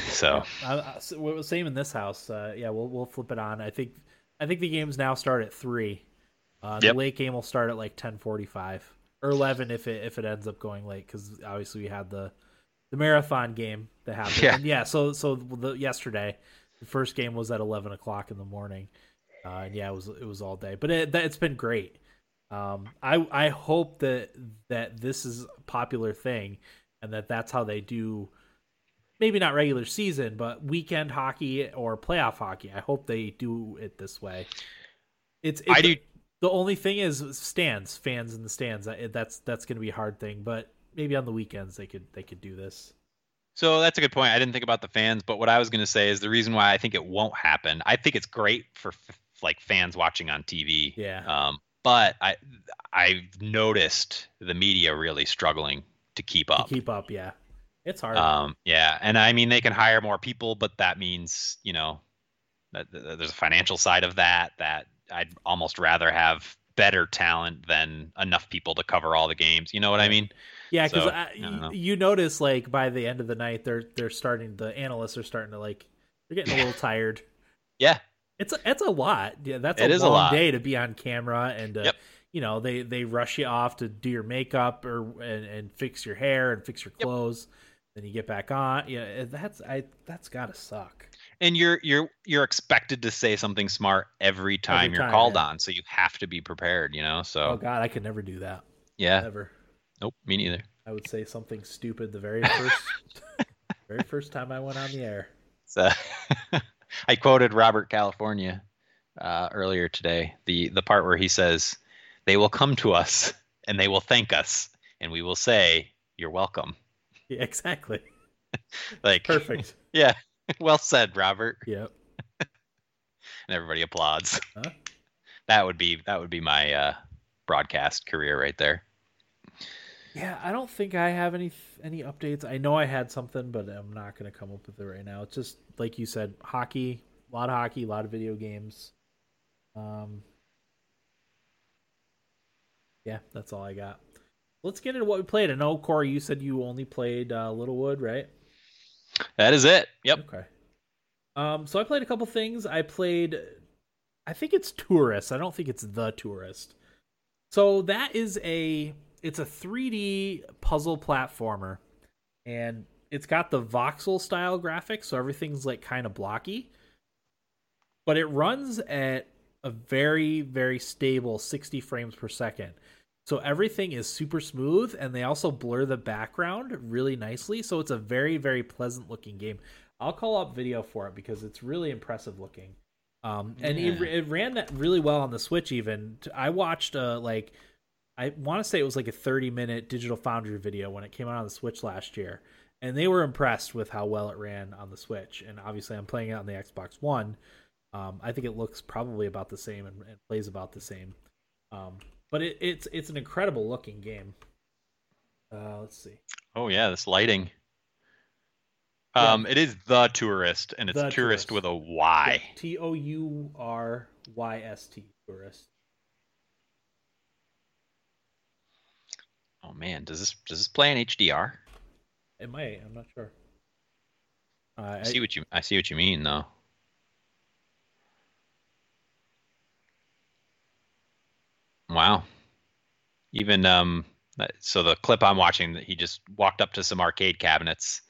So I, I, so same in this house. Uh, yeah, we'll we'll flip it on. I think I think the games now start at three. Uh, Yep. The late game will start at like 10:45 or 11 if it if it ends up going late because obviously we had the the marathon game that happened. Yeah. And yeah. So so the, yesterday, the first game was at 11 o'clock in the morning. Uh, and yeah, it was it was all day, but it, it's been great. Um, I I hope that that this is a popular thing, and that that's how they do. Maybe not regular season, but weekend hockey or playoff hockey. I hope they do it this way. It's, it's I do. The only thing is stands, fans in the stands. That's that's going to be a hard thing, but maybe on the weekends they could they could do this. So that's a good point. I didn't think about the fans, but what I was going to say is the reason why I think it won't happen. I think it's great for f- like fans watching on TV. Yeah. Um, but I I've noticed the media really struggling to keep To up. keep up, yeah, it's hard. Um, yeah, and I mean they can hire more people, but that means you know that, that there's a financial side of that. That I'd almost rather have better talent than enough people to cover all the games. You know what I mean? Yeah, because So, I you notice like by the end of the night, they're they're starting. The analysts are starting to like they're getting a little tired. Yeah. It's a, it's a lot. Yeah, that's It a is a long lot. day to be on camera and uh, Yep. you know they they rush you off to do your makeup or and, and fix your hair and fix your Yep. clothes. Then you get back on. Yeah, that's I that's gotta suck. and you're you're you're expected to say something smart every time you're called yeah. on so you have to be prepared you know so Oh God, I could never do that. yeah Never. Nope me neither I would say something stupid the very first very first time I went on the air. so i quoted robert california uh, earlier today the the part where he says they will come to us and they will thank us and we will say you're welcome Yeah, exactly. like Perfect. yeah well said robert yep. and everybody applauds Huh? that would be that would be my uh broadcast career right there Yeah, I don't think I have any any updates. I know I had something, but I'm not going to come up with it right now. It's just like you said, hockey, a lot of hockey, a lot of video games. Um, yeah, that's all I got. Let's get into what we played. I know Corey, you said you only played uh, Littlewood, right? that is it yep Okay. Um, so I played a couple things. I played, I think it's Touryst. I don't think it's the Touryst. So that is a, it's a 3D puzzle platformer, and it's got the voxel style graphics, so everything's like kind of blocky. But it runs at a very very stable 60 frames per second. So everything is super smooth and they also blur the background really nicely. So it's a very very pleasant looking game. I'll call up video for it because it's really impressive looking. Um, and Yeah. it, it ran that really well on the Switch. Even I watched uh, like I want to say it was like a 30 minute Digital Foundry video when it came out on the Switch last year, and they were impressed with how well it ran on the Switch. And obviously, I'm playing it on the Xbox One. Um, I think it looks probably about the same and, and plays about the same. Um, but it, it's it's an incredible looking game. Uh, let's see. Oh yeah, this lighting. Yeah. Um, it is the Touryst, and it's Touryst, Touryst. with a Y. T O U R Y S T Touryst. Oh man, does this does this play in HDR? It might. I'm not sure. Uh, I I- see what you I see what you mean though. Wow. Even um so the clip I'm watching he just walked up to some arcade cabinets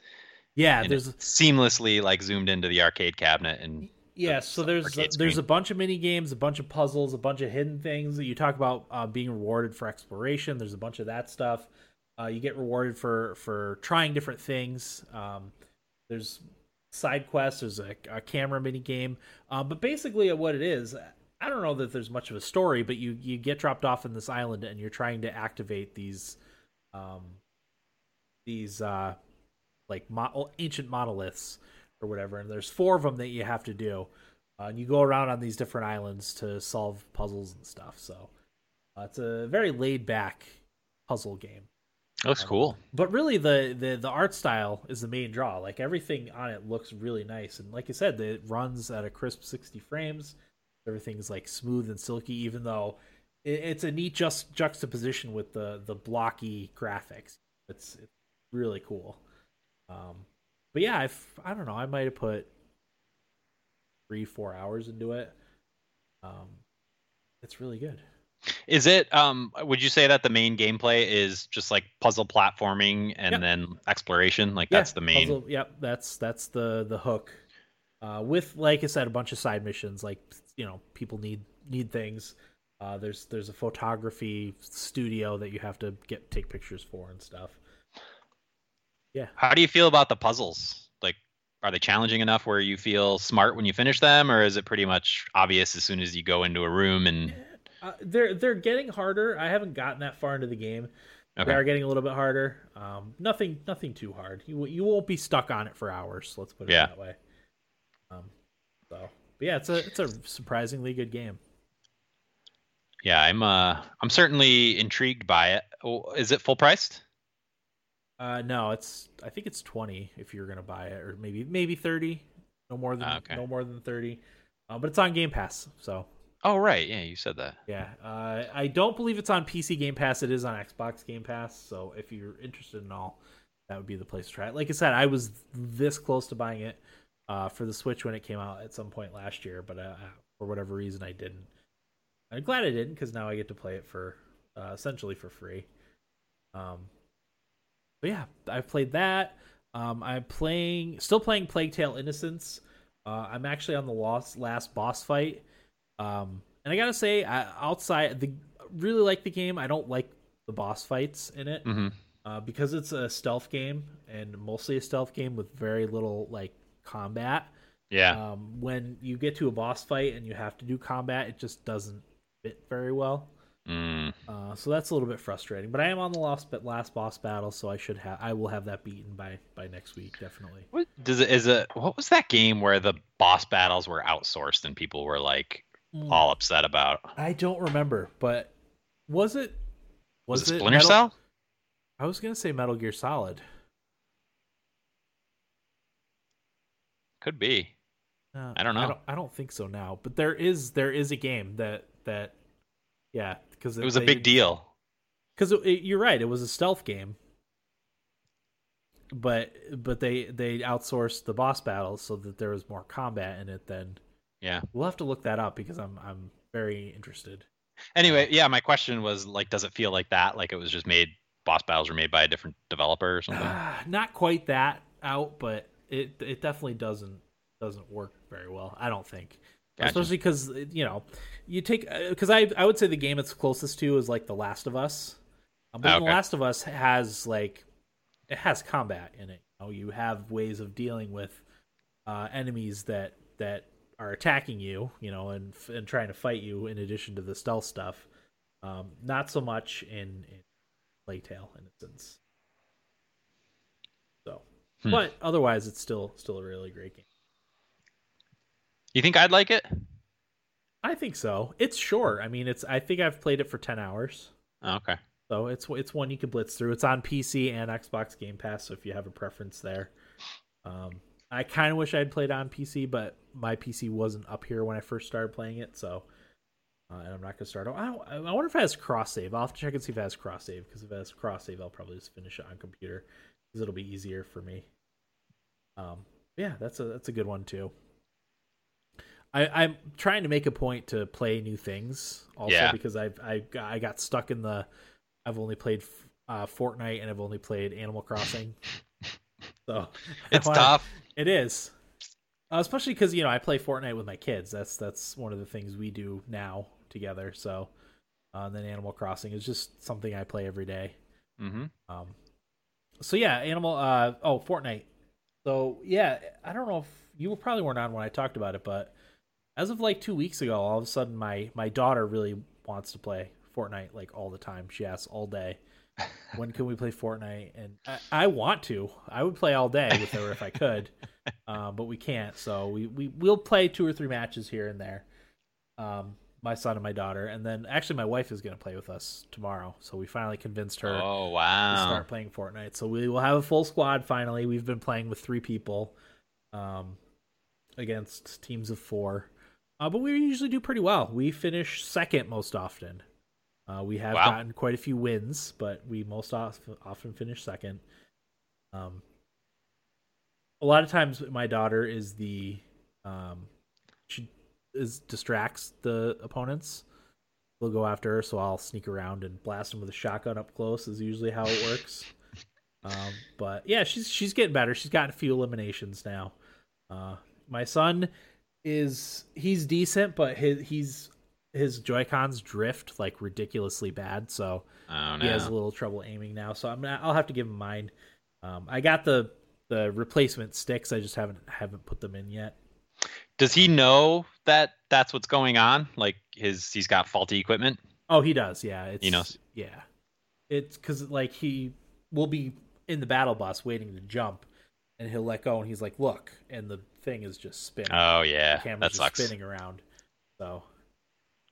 yeah, there's seamlessly like zoomed into the arcade cabinet and Yeah, so there's arcade there's a bunch of mini games, a bunch of puzzles, a bunch of hidden things that you talk about uh, being rewarded for exploration. There's a bunch of that stuff. Uh, you get rewarded for for trying different things. Um, there's side quests. There's a, a camera mini game. Uh, but basically, what it is, I don't know that there's much of a story, but you you get dropped off in this island and you're trying to activate these um, these uh, like mo- ancient monoliths or whatever. And there's four of them that you have to do. Uh, and you go around on these different islands to solve puzzles and stuff. So uh, it's a very laid back puzzle game. looks Um, cool. But really, the, the the art style is the main draw. Like everything on it looks really nice, and like I said, it runs at a crisp 60 frames. Everything's like smooth and silky, even though it, it's a neat just juxtaposition with the the blocky graphics. It's, it's really cool. Um, but yeah, I've, I don't know. I might have put three four hours into it. Um, it's really good. Is it um would you say that the main gameplay is just like puzzle platforming and Yep. then exploration? Like Yeah, that's the main puzzle- yep, that's that's the the hook. Uh, with like I said, a bunch of side missions. Like you know, people need need things. Uh, there's there's a photography studio that you have to get take pictures for and stuff. How do you feel about the puzzles? Like, are they challenging enough where you feel smart when you finish them, or is it pretty much obvious as soon as you go into a room and Uh, they're they're getting harder. I haven't gotten that far into the game. They are getting a little bit harder. Um, nothing nothing too hard. You you won't be stuck on it for hours. Let's put it Yeah. that way. Um, so but yeah, it's a it's a surprisingly good game. yeah, I'm uh I'm certainly intrigued by it. Oh, is it full priced? Uh, no, it's I think it's twenty if you're gonna buy it, or maybe maybe thirty. No more than Ah, okay. no more than thirty. Uh, but it's on Game Pass, so Oh right, yeah, you said that. yeah. Uh, I don't believe it's on PC Game Pass. It is on Xbox Game Pass. So if you're interested in all, that would be the place to try it. Like I said, I was this close to buying it uh, for the Switch when it came out at some point last year, but uh, for whatever reason, I didn't. I'm glad I didn't because now I get to play it for uh, essentially for free. Um, but yeah, I've played that. Um, I'm playing, still playing Plague Tale Innocence. Uh, I'm actually on the last last boss fight. Um, and I gotta say, I, outside the really like the game. I don't like the boss fights in it Mm-hmm. uh, because it's a stealth game and mostly a stealth game with very little like combat. Yeah. Um, when you get to a boss fight and you have to do combat, it just doesn't fit very well. Mm. Uh, so that's a little bit frustrating. But I am on the last but last boss battle, so I should have I will have that beaten by by next week definitely. What does it is it what was that game where the boss battles were outsourced and people were like Mm. all upset about? I don't remember, but was it Was, it Splinter Metal- Cell? I was gonna say Metal Gear Solid. Could be. Uh, I don't know. I don't, I don't think so now, but there is there is a game that that yeah because It was a big deal. because you're right it was a stealth game but but they they outsourced the boss battles so that there was more combat in it then Yeah. we'll have to look that up because i'm i'm very interested Anyway, yeah, my question was like, does it feel like that? Like it was just made boss battles were made by a different developer or something? Ah, not quite that out but it it definitely doesn't doesn't work very well i don't think Gotcha. especially because you know you take because I I would say the game it's closest to is like The Last of Us, Uh, but Ah, The. Last of Us has like it has combat in it. You, know, you have ways of dealing with uh, enemies that that are attacking you, you know, and and trying to fight you in addition to the stealth stuff. Um, not so much in, in Plague Tale Innocence. So, Hmm. but otherwise, it's still still a really great game. You think I'd like it? I think so. It's short. I mean, it's. I think I've played it for ten hours, Oh, okay. so it's it's one you can blitz through. It's on PC and Xbox Game Pass, so if you have a preference there. Um, I kind of wish I'd played on PC, but my PC wasn't up here when I first started playing it, so. Uh, and I'm not gonna start. I I wonder if it has cross save. I'll have to check and see if it has cross save because if it has cross save, I'll probably just finish it on computer because it'll be easier for me. Um, yeah, that's a that's a good one too. I, I'm trying to make a point to play new things also Yeah. because I've I I got stuck in the I've only played uh, Fortnite and I've only played Animal Crossing. so It's wanna- tough. It is, uh, especially because you know I play Fortnite with my kids. That's that's one of the things we do now together. So, uh, and then Animal Crossing is just something I play every day. hmm Um, so yeah, Animal. Uh, oh, Fortnite. So yeah, I don't know if you probably weren't on when I talked about it, but as of like two weeks ago, all of a sudden my my daughter really wants to play Fortnite like all the time. She asks all day, "When can we play Fortnite?" And I, I want to. I would play all day with her if I could, uh, but we can't. So we we will play two or three matches here and there. Um, my son and my daughter, and then actually my wife is going to play with us tomorrow. So we finally convinced her Oh to wow. start playing Fortnite. So we will have a full squad finally. We've been playing with three people um, against teams of four, uh, but we usually do pretty well. We finish second most often. Uh, we have Wow. gotten quite a few wins, but we most often often finish second. Um, a lot of times, my daughter is the um, she is distracts the opponents. They'll go after her, so I'll sneak around and blast them with a shotgun up close. Is usually how it works. um, but yeah, she's she's getting better. She's gotten a few eliminations now. Uh, my son is he's decent, but his he's his Joy Cons drift like ridiculously bad. So Oh he has a little trouble aiming now. So I'm I'll have to give him mine. Um, I got the the replacement sticks. I just haven't haven't put them in yet. Does he know that that's what's going on? Like his he's got faulty equipment. Oh, he does. Yeah, it's He knows. Yeah, it's because like he will be in the battle bus waiting to jump, and he'll let go, and he's like, "Look," and the thing is just spinning. Oh yeah, the camera's that just sucks. spinning around. So,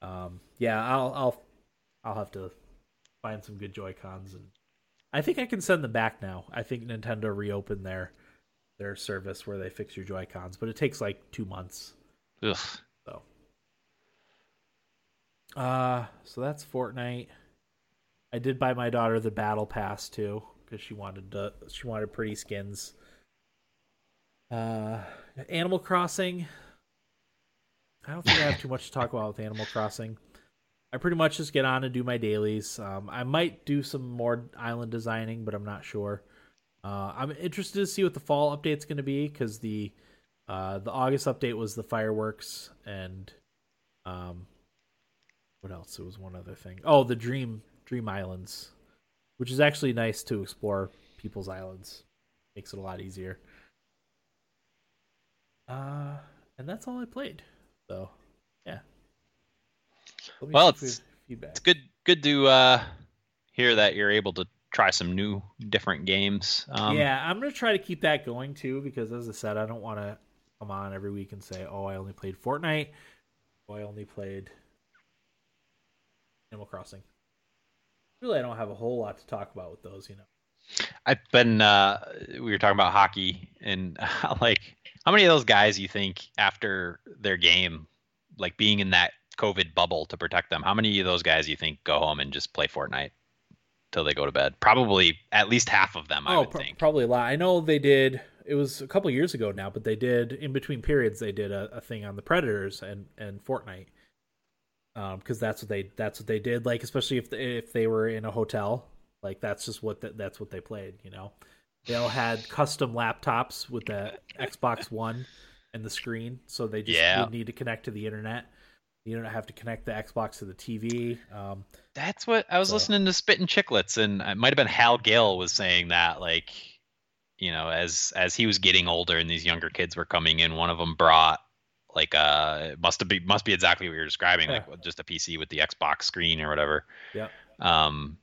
um, yeah, I'll I'll I'll have to find some good Joy Cons, and I think I can send them back now. I think Nintendo reopened their their service where they fix your Joy Cons, but it takes like two months. Ugh. So, uh, so that's Fortnite. I did buy my daughter the battle pass too because she wanted to. She wanted pretty skins. Uh, Animal Crossing. I don't think I have too much to talk about with Animal Crossing. I pretty much just get on and do my dailies. Um, I might do some more island designing, but I'm not sure. Uh, I'm interested to see what the fall update's going to be because the uh, the August update was the fireworks and um, what else? It was one other thing. Oh, the Dream Dream Islands, which is actually nice to explore people's islands. Makes it a lot easier. Uh, and that's all I played. So, yeah. Well, see if we it's- feedback. It's good good to uh hear that you're able to try some new different games. Um, yeah, I'm gonna try to keep that going too because, as I said, I don't want to come on every week and say, "Oh, I only played Fortnite." Oh, I only played Animal Crossing. Really, I don't have a whole lot to talk about with those. You know. I've been uh we were talking about hockey and like how many of those guys you think after their game like being in that COVID bubble to protect them, how many of those guys you think go home and just play Fortnite till they go to bed? Probably at least half of them, I oh, would pro- think. probably a lot. I know they did. It was a couple years ago now, but they did in between periods. They did a, a thing on the Predators and and Fortnite, um, because that's what they that's what they did. Like especially if they, if they were in a hotel, like that's just what th- that's what they played. You know, they all had custom laptops with the Xbox One, and the screen, so they just Yeah. would need to connect to the internet. You don't have to connect the Xbox to the TV. Um, That's what I was So- listening to Spittin' Chicklets, and it might have been Hal Gill was saying that, like, you know, as as he was getting older and these younger kids were coming in, one of them brought like uh it must have be must be exactly what you're describing, Yeah. like just a PC with the Xbox screen or whatever. Yeah. Um,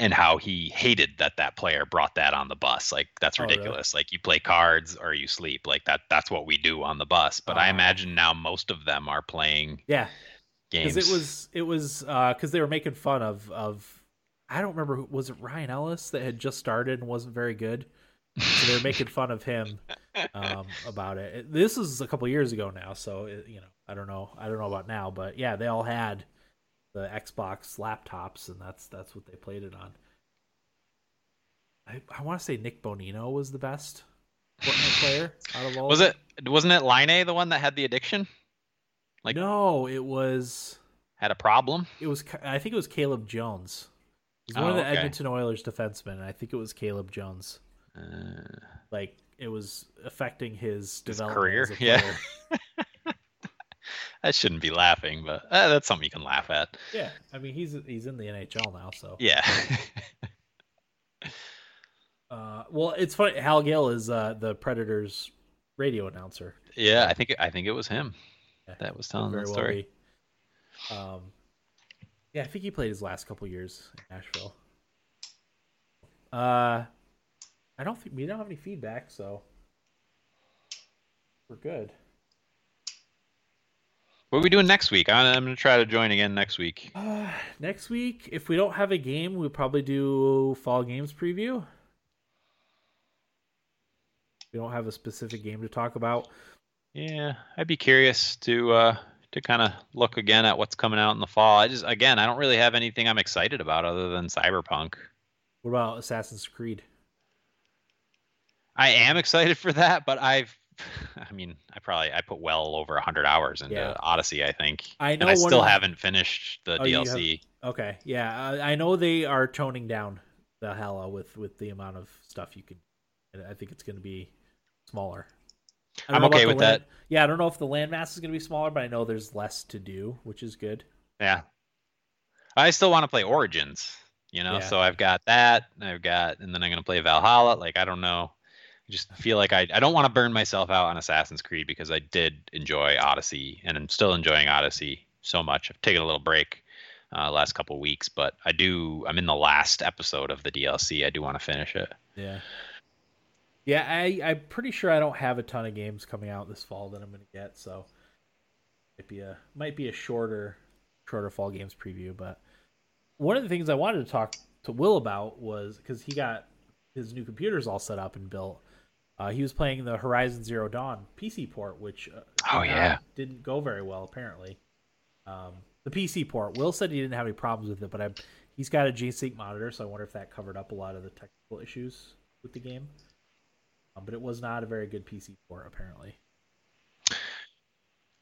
and how he hated that that player brought that on the bus. Like that's Oh, really? ridiculous. Like you play cards or you sleep. Like that that's what we do on the bus. But I Ah. imagine now most of them are playing yeah, games. because it was it was because they were making fun of of I don't remember who was it Ryan Ellis that had just started and wasn't very good. So they were making fun of him um, about it. It- This is a couple years ago now, so it, you know I don't know I don't know about now, but yeah, they all had the Xbox laptops, and that's that's what they played it on. I, I want to say Nick Bonino was the best Fortnite player out of all. Was it wasn't it Line the one that had the addiction? like- no, it was Had a problem? it was I think it was Caleb Jones. He's one Oh, of the okay. Edmonton Oilers defensemen, and I think it was Caleb Jones. Uh, Like it was affecting his His development career? a Yeah. I shouldn't be laughing, but uh, that's something you can laugh at. Yeah, I mean he's he's in the NHL now, so Yeah. uh, well, it's funny. Hal Gill is uh, the Predators radio announcer. yeah, I think I think it was him Yeah, that was telling the well story. be. Um, yeah, I think he played his last couple years in Nashville. Uh, I don't think we don't have any feedback, so we're good. What are we doing next week? I'm, I'm gonna try to join again next week. Uh, next week, if we don't have a game, we'll probably do fall games preview. We don't have a specific game to talk about. Yeah, I'd be curious to uh to kind of look again at what's coming out in the fall. I just again, I don't really have anything I'm excited about other than Cyberpunk. What about Assassin's Creed? I am excited for that, but I've I mean, I probably I put well over 100 hours into Yeah. Odyssey, I think. I know and I still of- haven't finished the Oh, DLC. Okay, yeah, I, I know they are toning down the Hella with with the amount of stuff you can. I think it's going to be smaller. I'm okay with land- that. Yeah, I don't know if the landmass is going to be smaller, but I know there's less to do, which is good. Yeah. I still want to play Origins, you know. Yeah. So I've got that. I've got, and then I'm gonna play Valhalla. Like I don't know. I just feel like I I don't want to burn myself out on Assassin's Creed because I did enjoy Odyssey and I'm still enjoying Odyssey so much. I've taken a little break uh, last couple weeks, but I do. I'm in the last episode of the DLC. I do want to finish it. Yeah. Yeah, I, I'm pretty sure I don't have a ton of games coming out this fall that I'm going to get, so might be a might be a shorter shorter fall games preview. But one of the things I wanted to talk to Will about was because he got his new computers all set up and built. Uh, he was playing the Horizon Zero Dawn PC port, which uh, Oh, yeah. didn't go very well apparently. Um, the PC port. Will said he didn't have any problems with it, but I, he's got a G-Sync monitor, so I wonder if that covered up a lot of the technical issues with the game. Um, but it was not a very good PC port, apparently.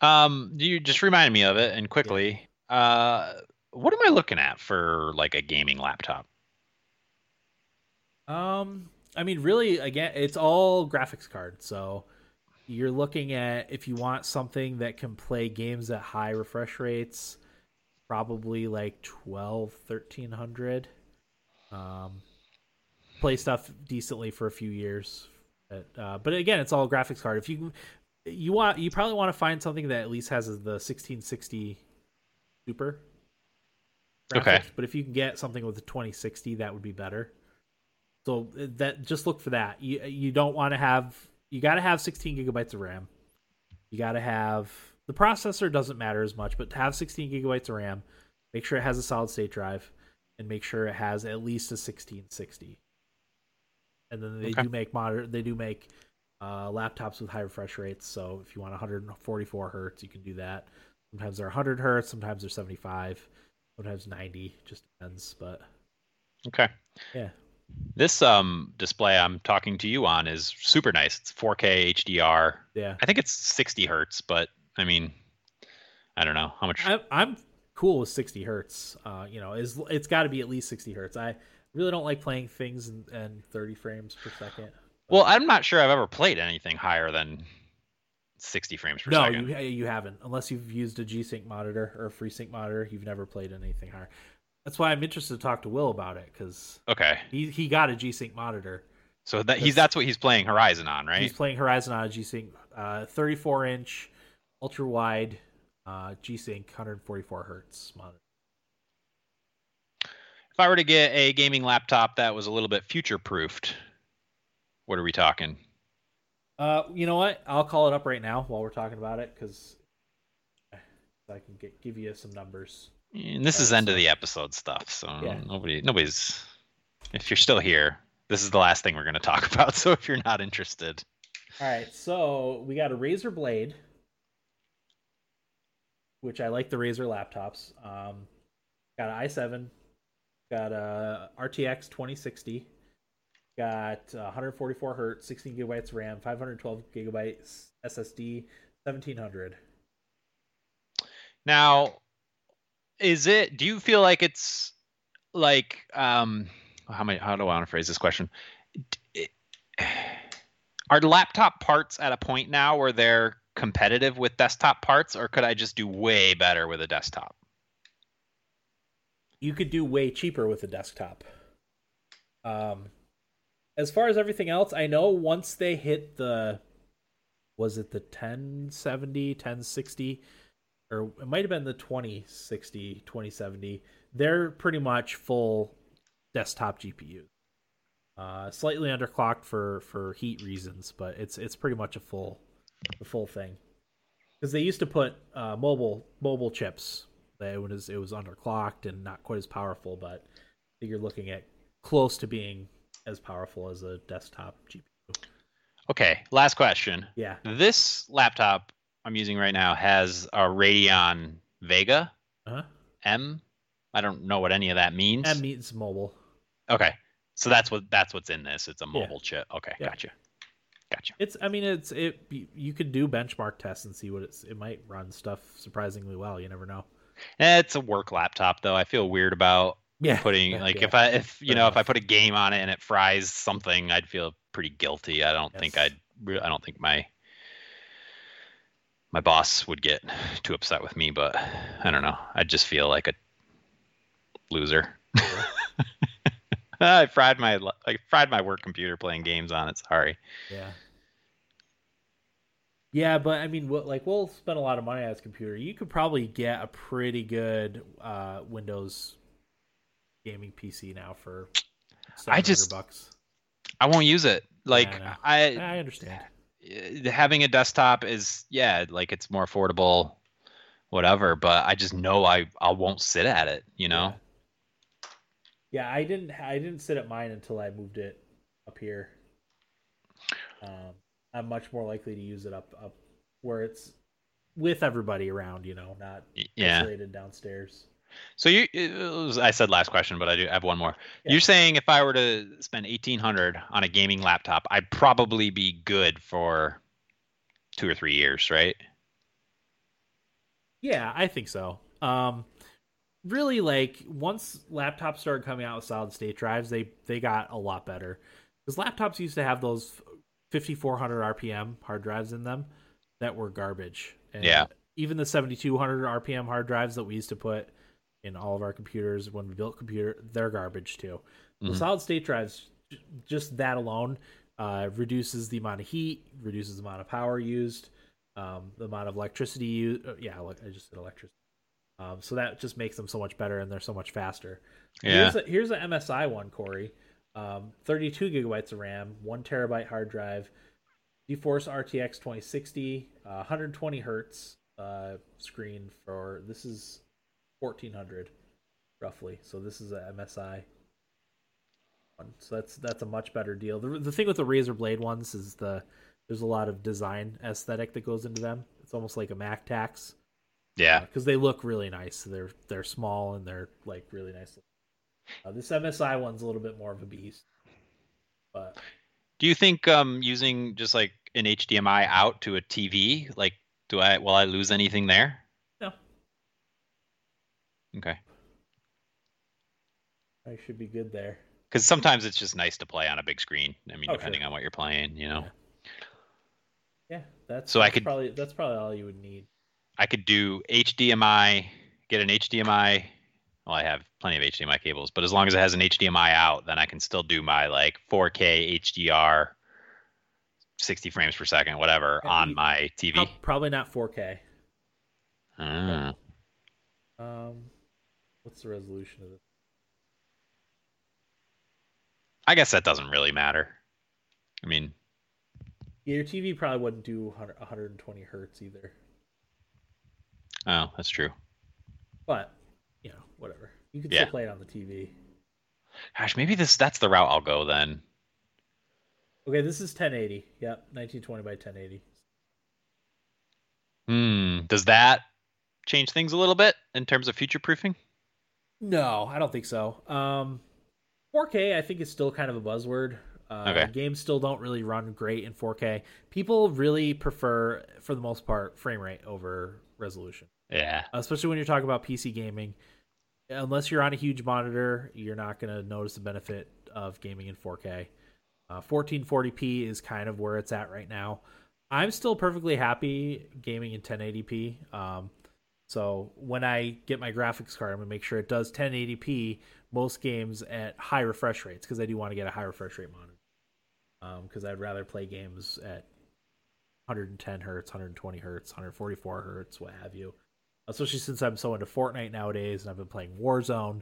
Um, you just reminded me of it, and quickly. Uh, what am I looking at for like a gaming laptop? Um, I mean, really, again, it's all graphics card. So you're looking at if you want something that can play games at high refresh rates, probably like 12, 1300. Um, play stuff decently for a few years. But, uh, but again, it's all graphics card. If you you want, you probably want to find something that at least has the 1660 Super. Okay. But if you can get something with the 2060, that would be better. So uh, that just look for that. You you don't want to have you got to have 16 gigabytes of RAM. You got to have the processor doesn't matter as much, but to have 16 gigabytes of RAM, make sure it has a solid state drive, and make sure it has at least a 1660. And then they Okay. do make monitor they do make uh, laptops with high refresh rates. So if you want 144 hertz, you can do that. Sometimes they're 100 hertz, sometimes they're 75, sometimes 90. Just depends. But Okay. yeah, This um display I'm talking to you on is super nice. It's 4K HDR. yeah. I think it's 60 hertz, but I mean, I don't know how much. I'm I'm cool with 60 hertz. Uh, you know, is it's got to be at least 60 hertz. I really don't like playing things in, in 30 frames per second. Well, I'm not sure I've ever played anything higher than 60 frames per no, second. you you haven't unless you've used a G-Sync monitor or a FreeSync monitor. You've never played anything higher. That's why I'm interested to talk to Will about it because Okay, he he got a G-Sync monitor. so that he's That's- what he's playing Horizon on, right? He's playing Horizon on a G-Sync, uh, 34 inch, ultra wide, uh, G-Sync, 144 hertz monitor. If I were to get a gaming laptop that was a little bit future proofed, what are we talking? Uh, you know what? I'll call it up right now while we're talking about it because I can get give you some numbers. And this is end of the episode stuff, so Yeah. nobody nobody's if you're still here, this is the last thing we're going to talk about. So if you're not interested, All right, so we got a Razer Blade, which I like the Razer laptops. Um, got an i7, got a RTX 2060, got uh, 144 hertz, 16 gigabytes RAM, 512 gigabytes SSD, 1700. Now, is it? Do you feel like it's like um how many? How do I want to phrase this question? Are laptop parts at a point now where they're competitive with desktop parts, or could I just do way better with a desktop? you could do way cheaper with a desktop. Um, as far as everything else, I know once they hit the, was it the 1070, 1060, or it might have been the 2060, 2070, they're pretty much full desktop GPUs. Uh, slightly underclocked for for heat reasons, but it's it's pretty much a full the full thing. Because they used to put uh, mobile mobile chips it was it was underclocked and not quite as powerful, but you're looking at close to being as powerful as a desktop GPU. Okay, last question. Yeah, This laptop I'm using right now has a Radeon Vega uh-huh. M. I don't know what any of that means. and means mobile. Okay, so that's what that's what's in this. It's a Yeah. mobile chip. Okay, Yeah. gotcha, gotcha. It's I mean it's it you- could do benchmark tests and see what it's it might run stuff surprisingly well. You never know. Eh, It's a work laptop though. I feel weird about Yeah, putting like yeah. if I if you Fair know if I put a game on it and it fries something, I'd feel pretty guilty. I don't think I'd I don't think my my boss would get too upset with me, but I don't know. I'd just feel like a loser. I fried my I fried my work computer playing games on it. Sorry. Yeah. Yeah, but I mean, what like we'll spend a lot of money on this computer. You could probably get a pretty good uh, Windows gaming PC now for. I just- bucks. I won't use it. Like know. I, I understand. Uh, having a desktop is yeah, like it's more affordable, whatever. But I just know I I won't sit at it. You know. Yeah. yeah, I didn't. I didn't sit at mine until I moved it up here. Um, I'm much more likely to use it up up where it's with everybody around. You know, not Yeah. isolated downstairs. So you, was, I said last question, but I do have one more. Yeah. You're saying if I were to spend eighteen hundred on a gaming laptop, I'd probably be good for two or three years, right? Yeah, I think so. Um, really, like once laptops started coming out with solid state drives, they they got a lot better because laptops used to have those 5400 RPM hard drives in them that were garbage. And Yeah. Even the 7200 RPM hard drives that we used to put in all of our computers when we built computer, they're garbage too. The Mhm. solid state drives, just that alone, uh, reduces the amount of heat, reduces the amount of power used, um, the amount of electricity used. Uh, yeah, I just said electricity. Um, so that just makes them so much better, and they're so much faster. Yeah. Here's a, here's a MSI one, Corey. Um, 32 gigabytes of RAM, one terabyte hard drive, GeForce RTX 2060, uh, 120 hertz uh, screen for this is 1400 roughly. So this is a MSI one. So that's that's a much better deal. The, the thing with the Razer Blade ones is the there's a lot of design aesthetic that goes into them. It's almost like a Mac tax Yeah. because they look really nice. They're they're small and they're like really nice. Uh, this MSI one's a little bit more of a beast, but Do you think um using just like an HDMI out to a TV, like do I will I lose anything there? Okay. I should be good there. because sometimes it's just nice to play on a big screen. I mean, Oh, depending sure. on what you're playing, you know. Yeah, that's So I could- probably that's probably all you would need. I could do HDMI, get an HDMI. Well, I have plenty of HDMI cables, but as long as it has an HDMI out, then I can still do my like 4K HDR, 60 frames per second, whatever, Yeah, on you- my TV. Probably not 4K. Ah. Um, what's the resolution of this? I guess that doesn't really matter. I mean, Yeah, your TV probably wouldn't do 100, 120 hertz either. oh, that's true. But you know, whatever. You can Yeah. still play it on the TV. Gosh, maybe this that's the route I'll go then. Okay, this is 1080. Yep, 1920 by 1080. Hmm. Does that change things a little bit in terms of future proofing? No, I don't think so. Um, 4K, I think is still kind of a buzzword. Uh, Okay. Games still don't really run great in 4K. People really prefer, for the most part, frame rate over resolution, Yeah. especially when you're talking about PC gaming. Unless you're on a huge monitor, you're not going to notice the benefit of gaming in 4K. Uh, 1440p is kind of where it's at right now. I'm still perfectly happy gaming in 1080p. Um, so when I get my graphics card, I'm gonna make sure it does 1080p most games at high refresh rates because I do want to get a high refresh rate monitor. Um, because I'd rather play games at 110 hertz, 120 hertz, 144 hertz, what have you. Especially since I'm so into Fortnite nowadays and I've been playing Warzone.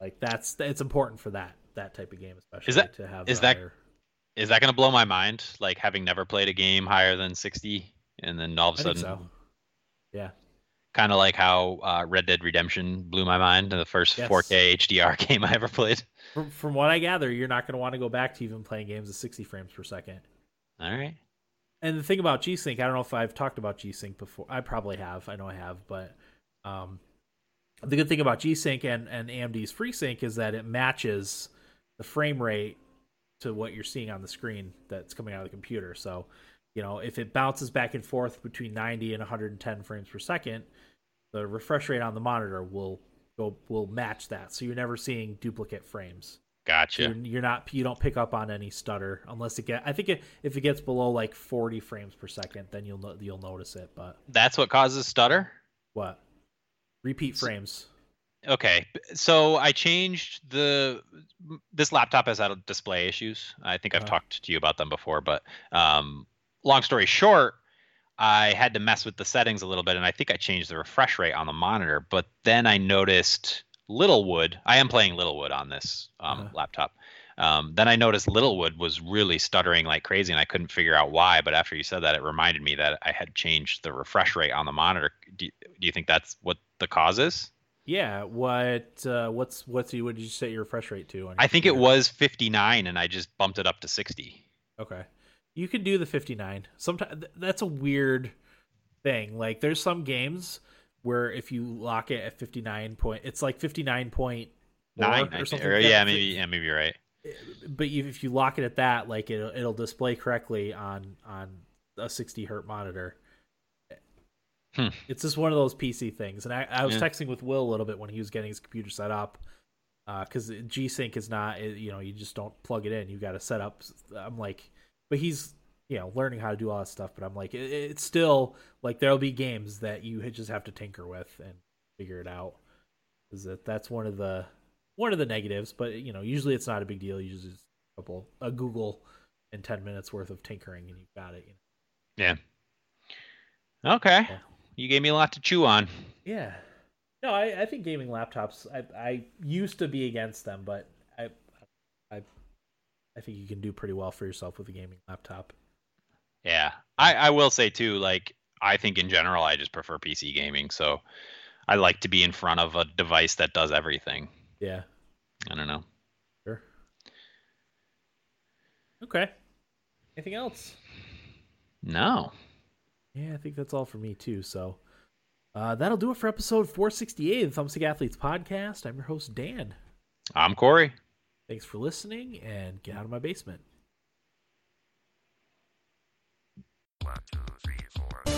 Like that's it's important for that that type of game, especially is that- to have is the that- higher- Is that going to blow my mind? Like having never played a game higher than 60 and then all of a I think sudden so. Yeah. Kind of like how uh, Red Dead Redemption blew my mind, in the first Yes. 4K HDR game I ever played. From, from what I gather, you're not going to want to go back to even playing games at 60 frames per second. All right. And the thing about G Sync, I don't know if I've talked about G Sync before. I probably have. I know I have, but um, the good thing about G Sync and, and AMD's FreeSync is that it matches the frame rate to what you're seeing on the screen that's coming out of the computer. So, you know, if it bounces back and forth between 90 and 110 frames per second, the refresh rate on the monitor will go will match that. So you're never seeing duplicate frames. Gotcha. You're, you're not you don't pick up on any stutter unless it get. I think it, if it gets below like 40 frames per second, then you'll you'll notice it. But That's what causes stutter? what? Repeat frames. Okay. So I changed the this laptop has had display issues. I think I've Uh-huh. talked to you about them before, but um long story short, I had to mess with the settings a little bit and I think I changed the refresh rate on the monitor, but then I noticed Littlewood. I am playing Littlewood on this um, Uh-huh. laptop. Um, then I noticed Littlewood was really stuttering like crazy, and I couldn't figure out why. But after you said that, it reminded me that I had changed the refresh rate on the monitor. Do, do you think that's what the cause is? Yeah. What? Uh, what's what's? What did you set your refresh rate to? I think it was 59, and I just bumped it up to 60. Okay. You can do the 59. Sometimes that's a weird thing. Like there's some games where if you lock it at 59 point, it's like 59 point Nine, or something. Or, like yeah, maybe. Yeah, maybe you're right. but if you lock it at that, like it'll, it'll display correctly on on a 60 hertz monitor. Hmm. It's just one of those PC things. And I, I was Yeah. texting with Will a little bit when he was getting his computer set up, because G Sync is not, you know, you just don't plug it in. You got to set up. I'm like, but he's you know learning how to do all that stuff. But I'm like, it, it's still like there'll be games that you just have to tinker with and figure it out. Is that that's one of the one of the negatives, but you know, usually it's not a big deal. You just a couple a Google and ten minutes worth of tinkering and you've got it. You know? Yeah. Okay. Yeah. You gave me a lot to chew on. Yeah. No, I, I think gaming laptops. I I used to be against them, but I think you can do pretty well for yourself with a gaming laptop. Yeah. I, I will say too, like I think in general I just prefer PC gaming, so I like to be in front of a device that does everything. Yeah. I don't know. Sure. Okay. Anything else? No. Yeah, I think that's all for me too. So uh, that'll do it for episode 468 of the Thumbstick Athletes podcast. I'm your host Dan. I'm Corey. Thanks for listening, and get out of my basement. One, two, three.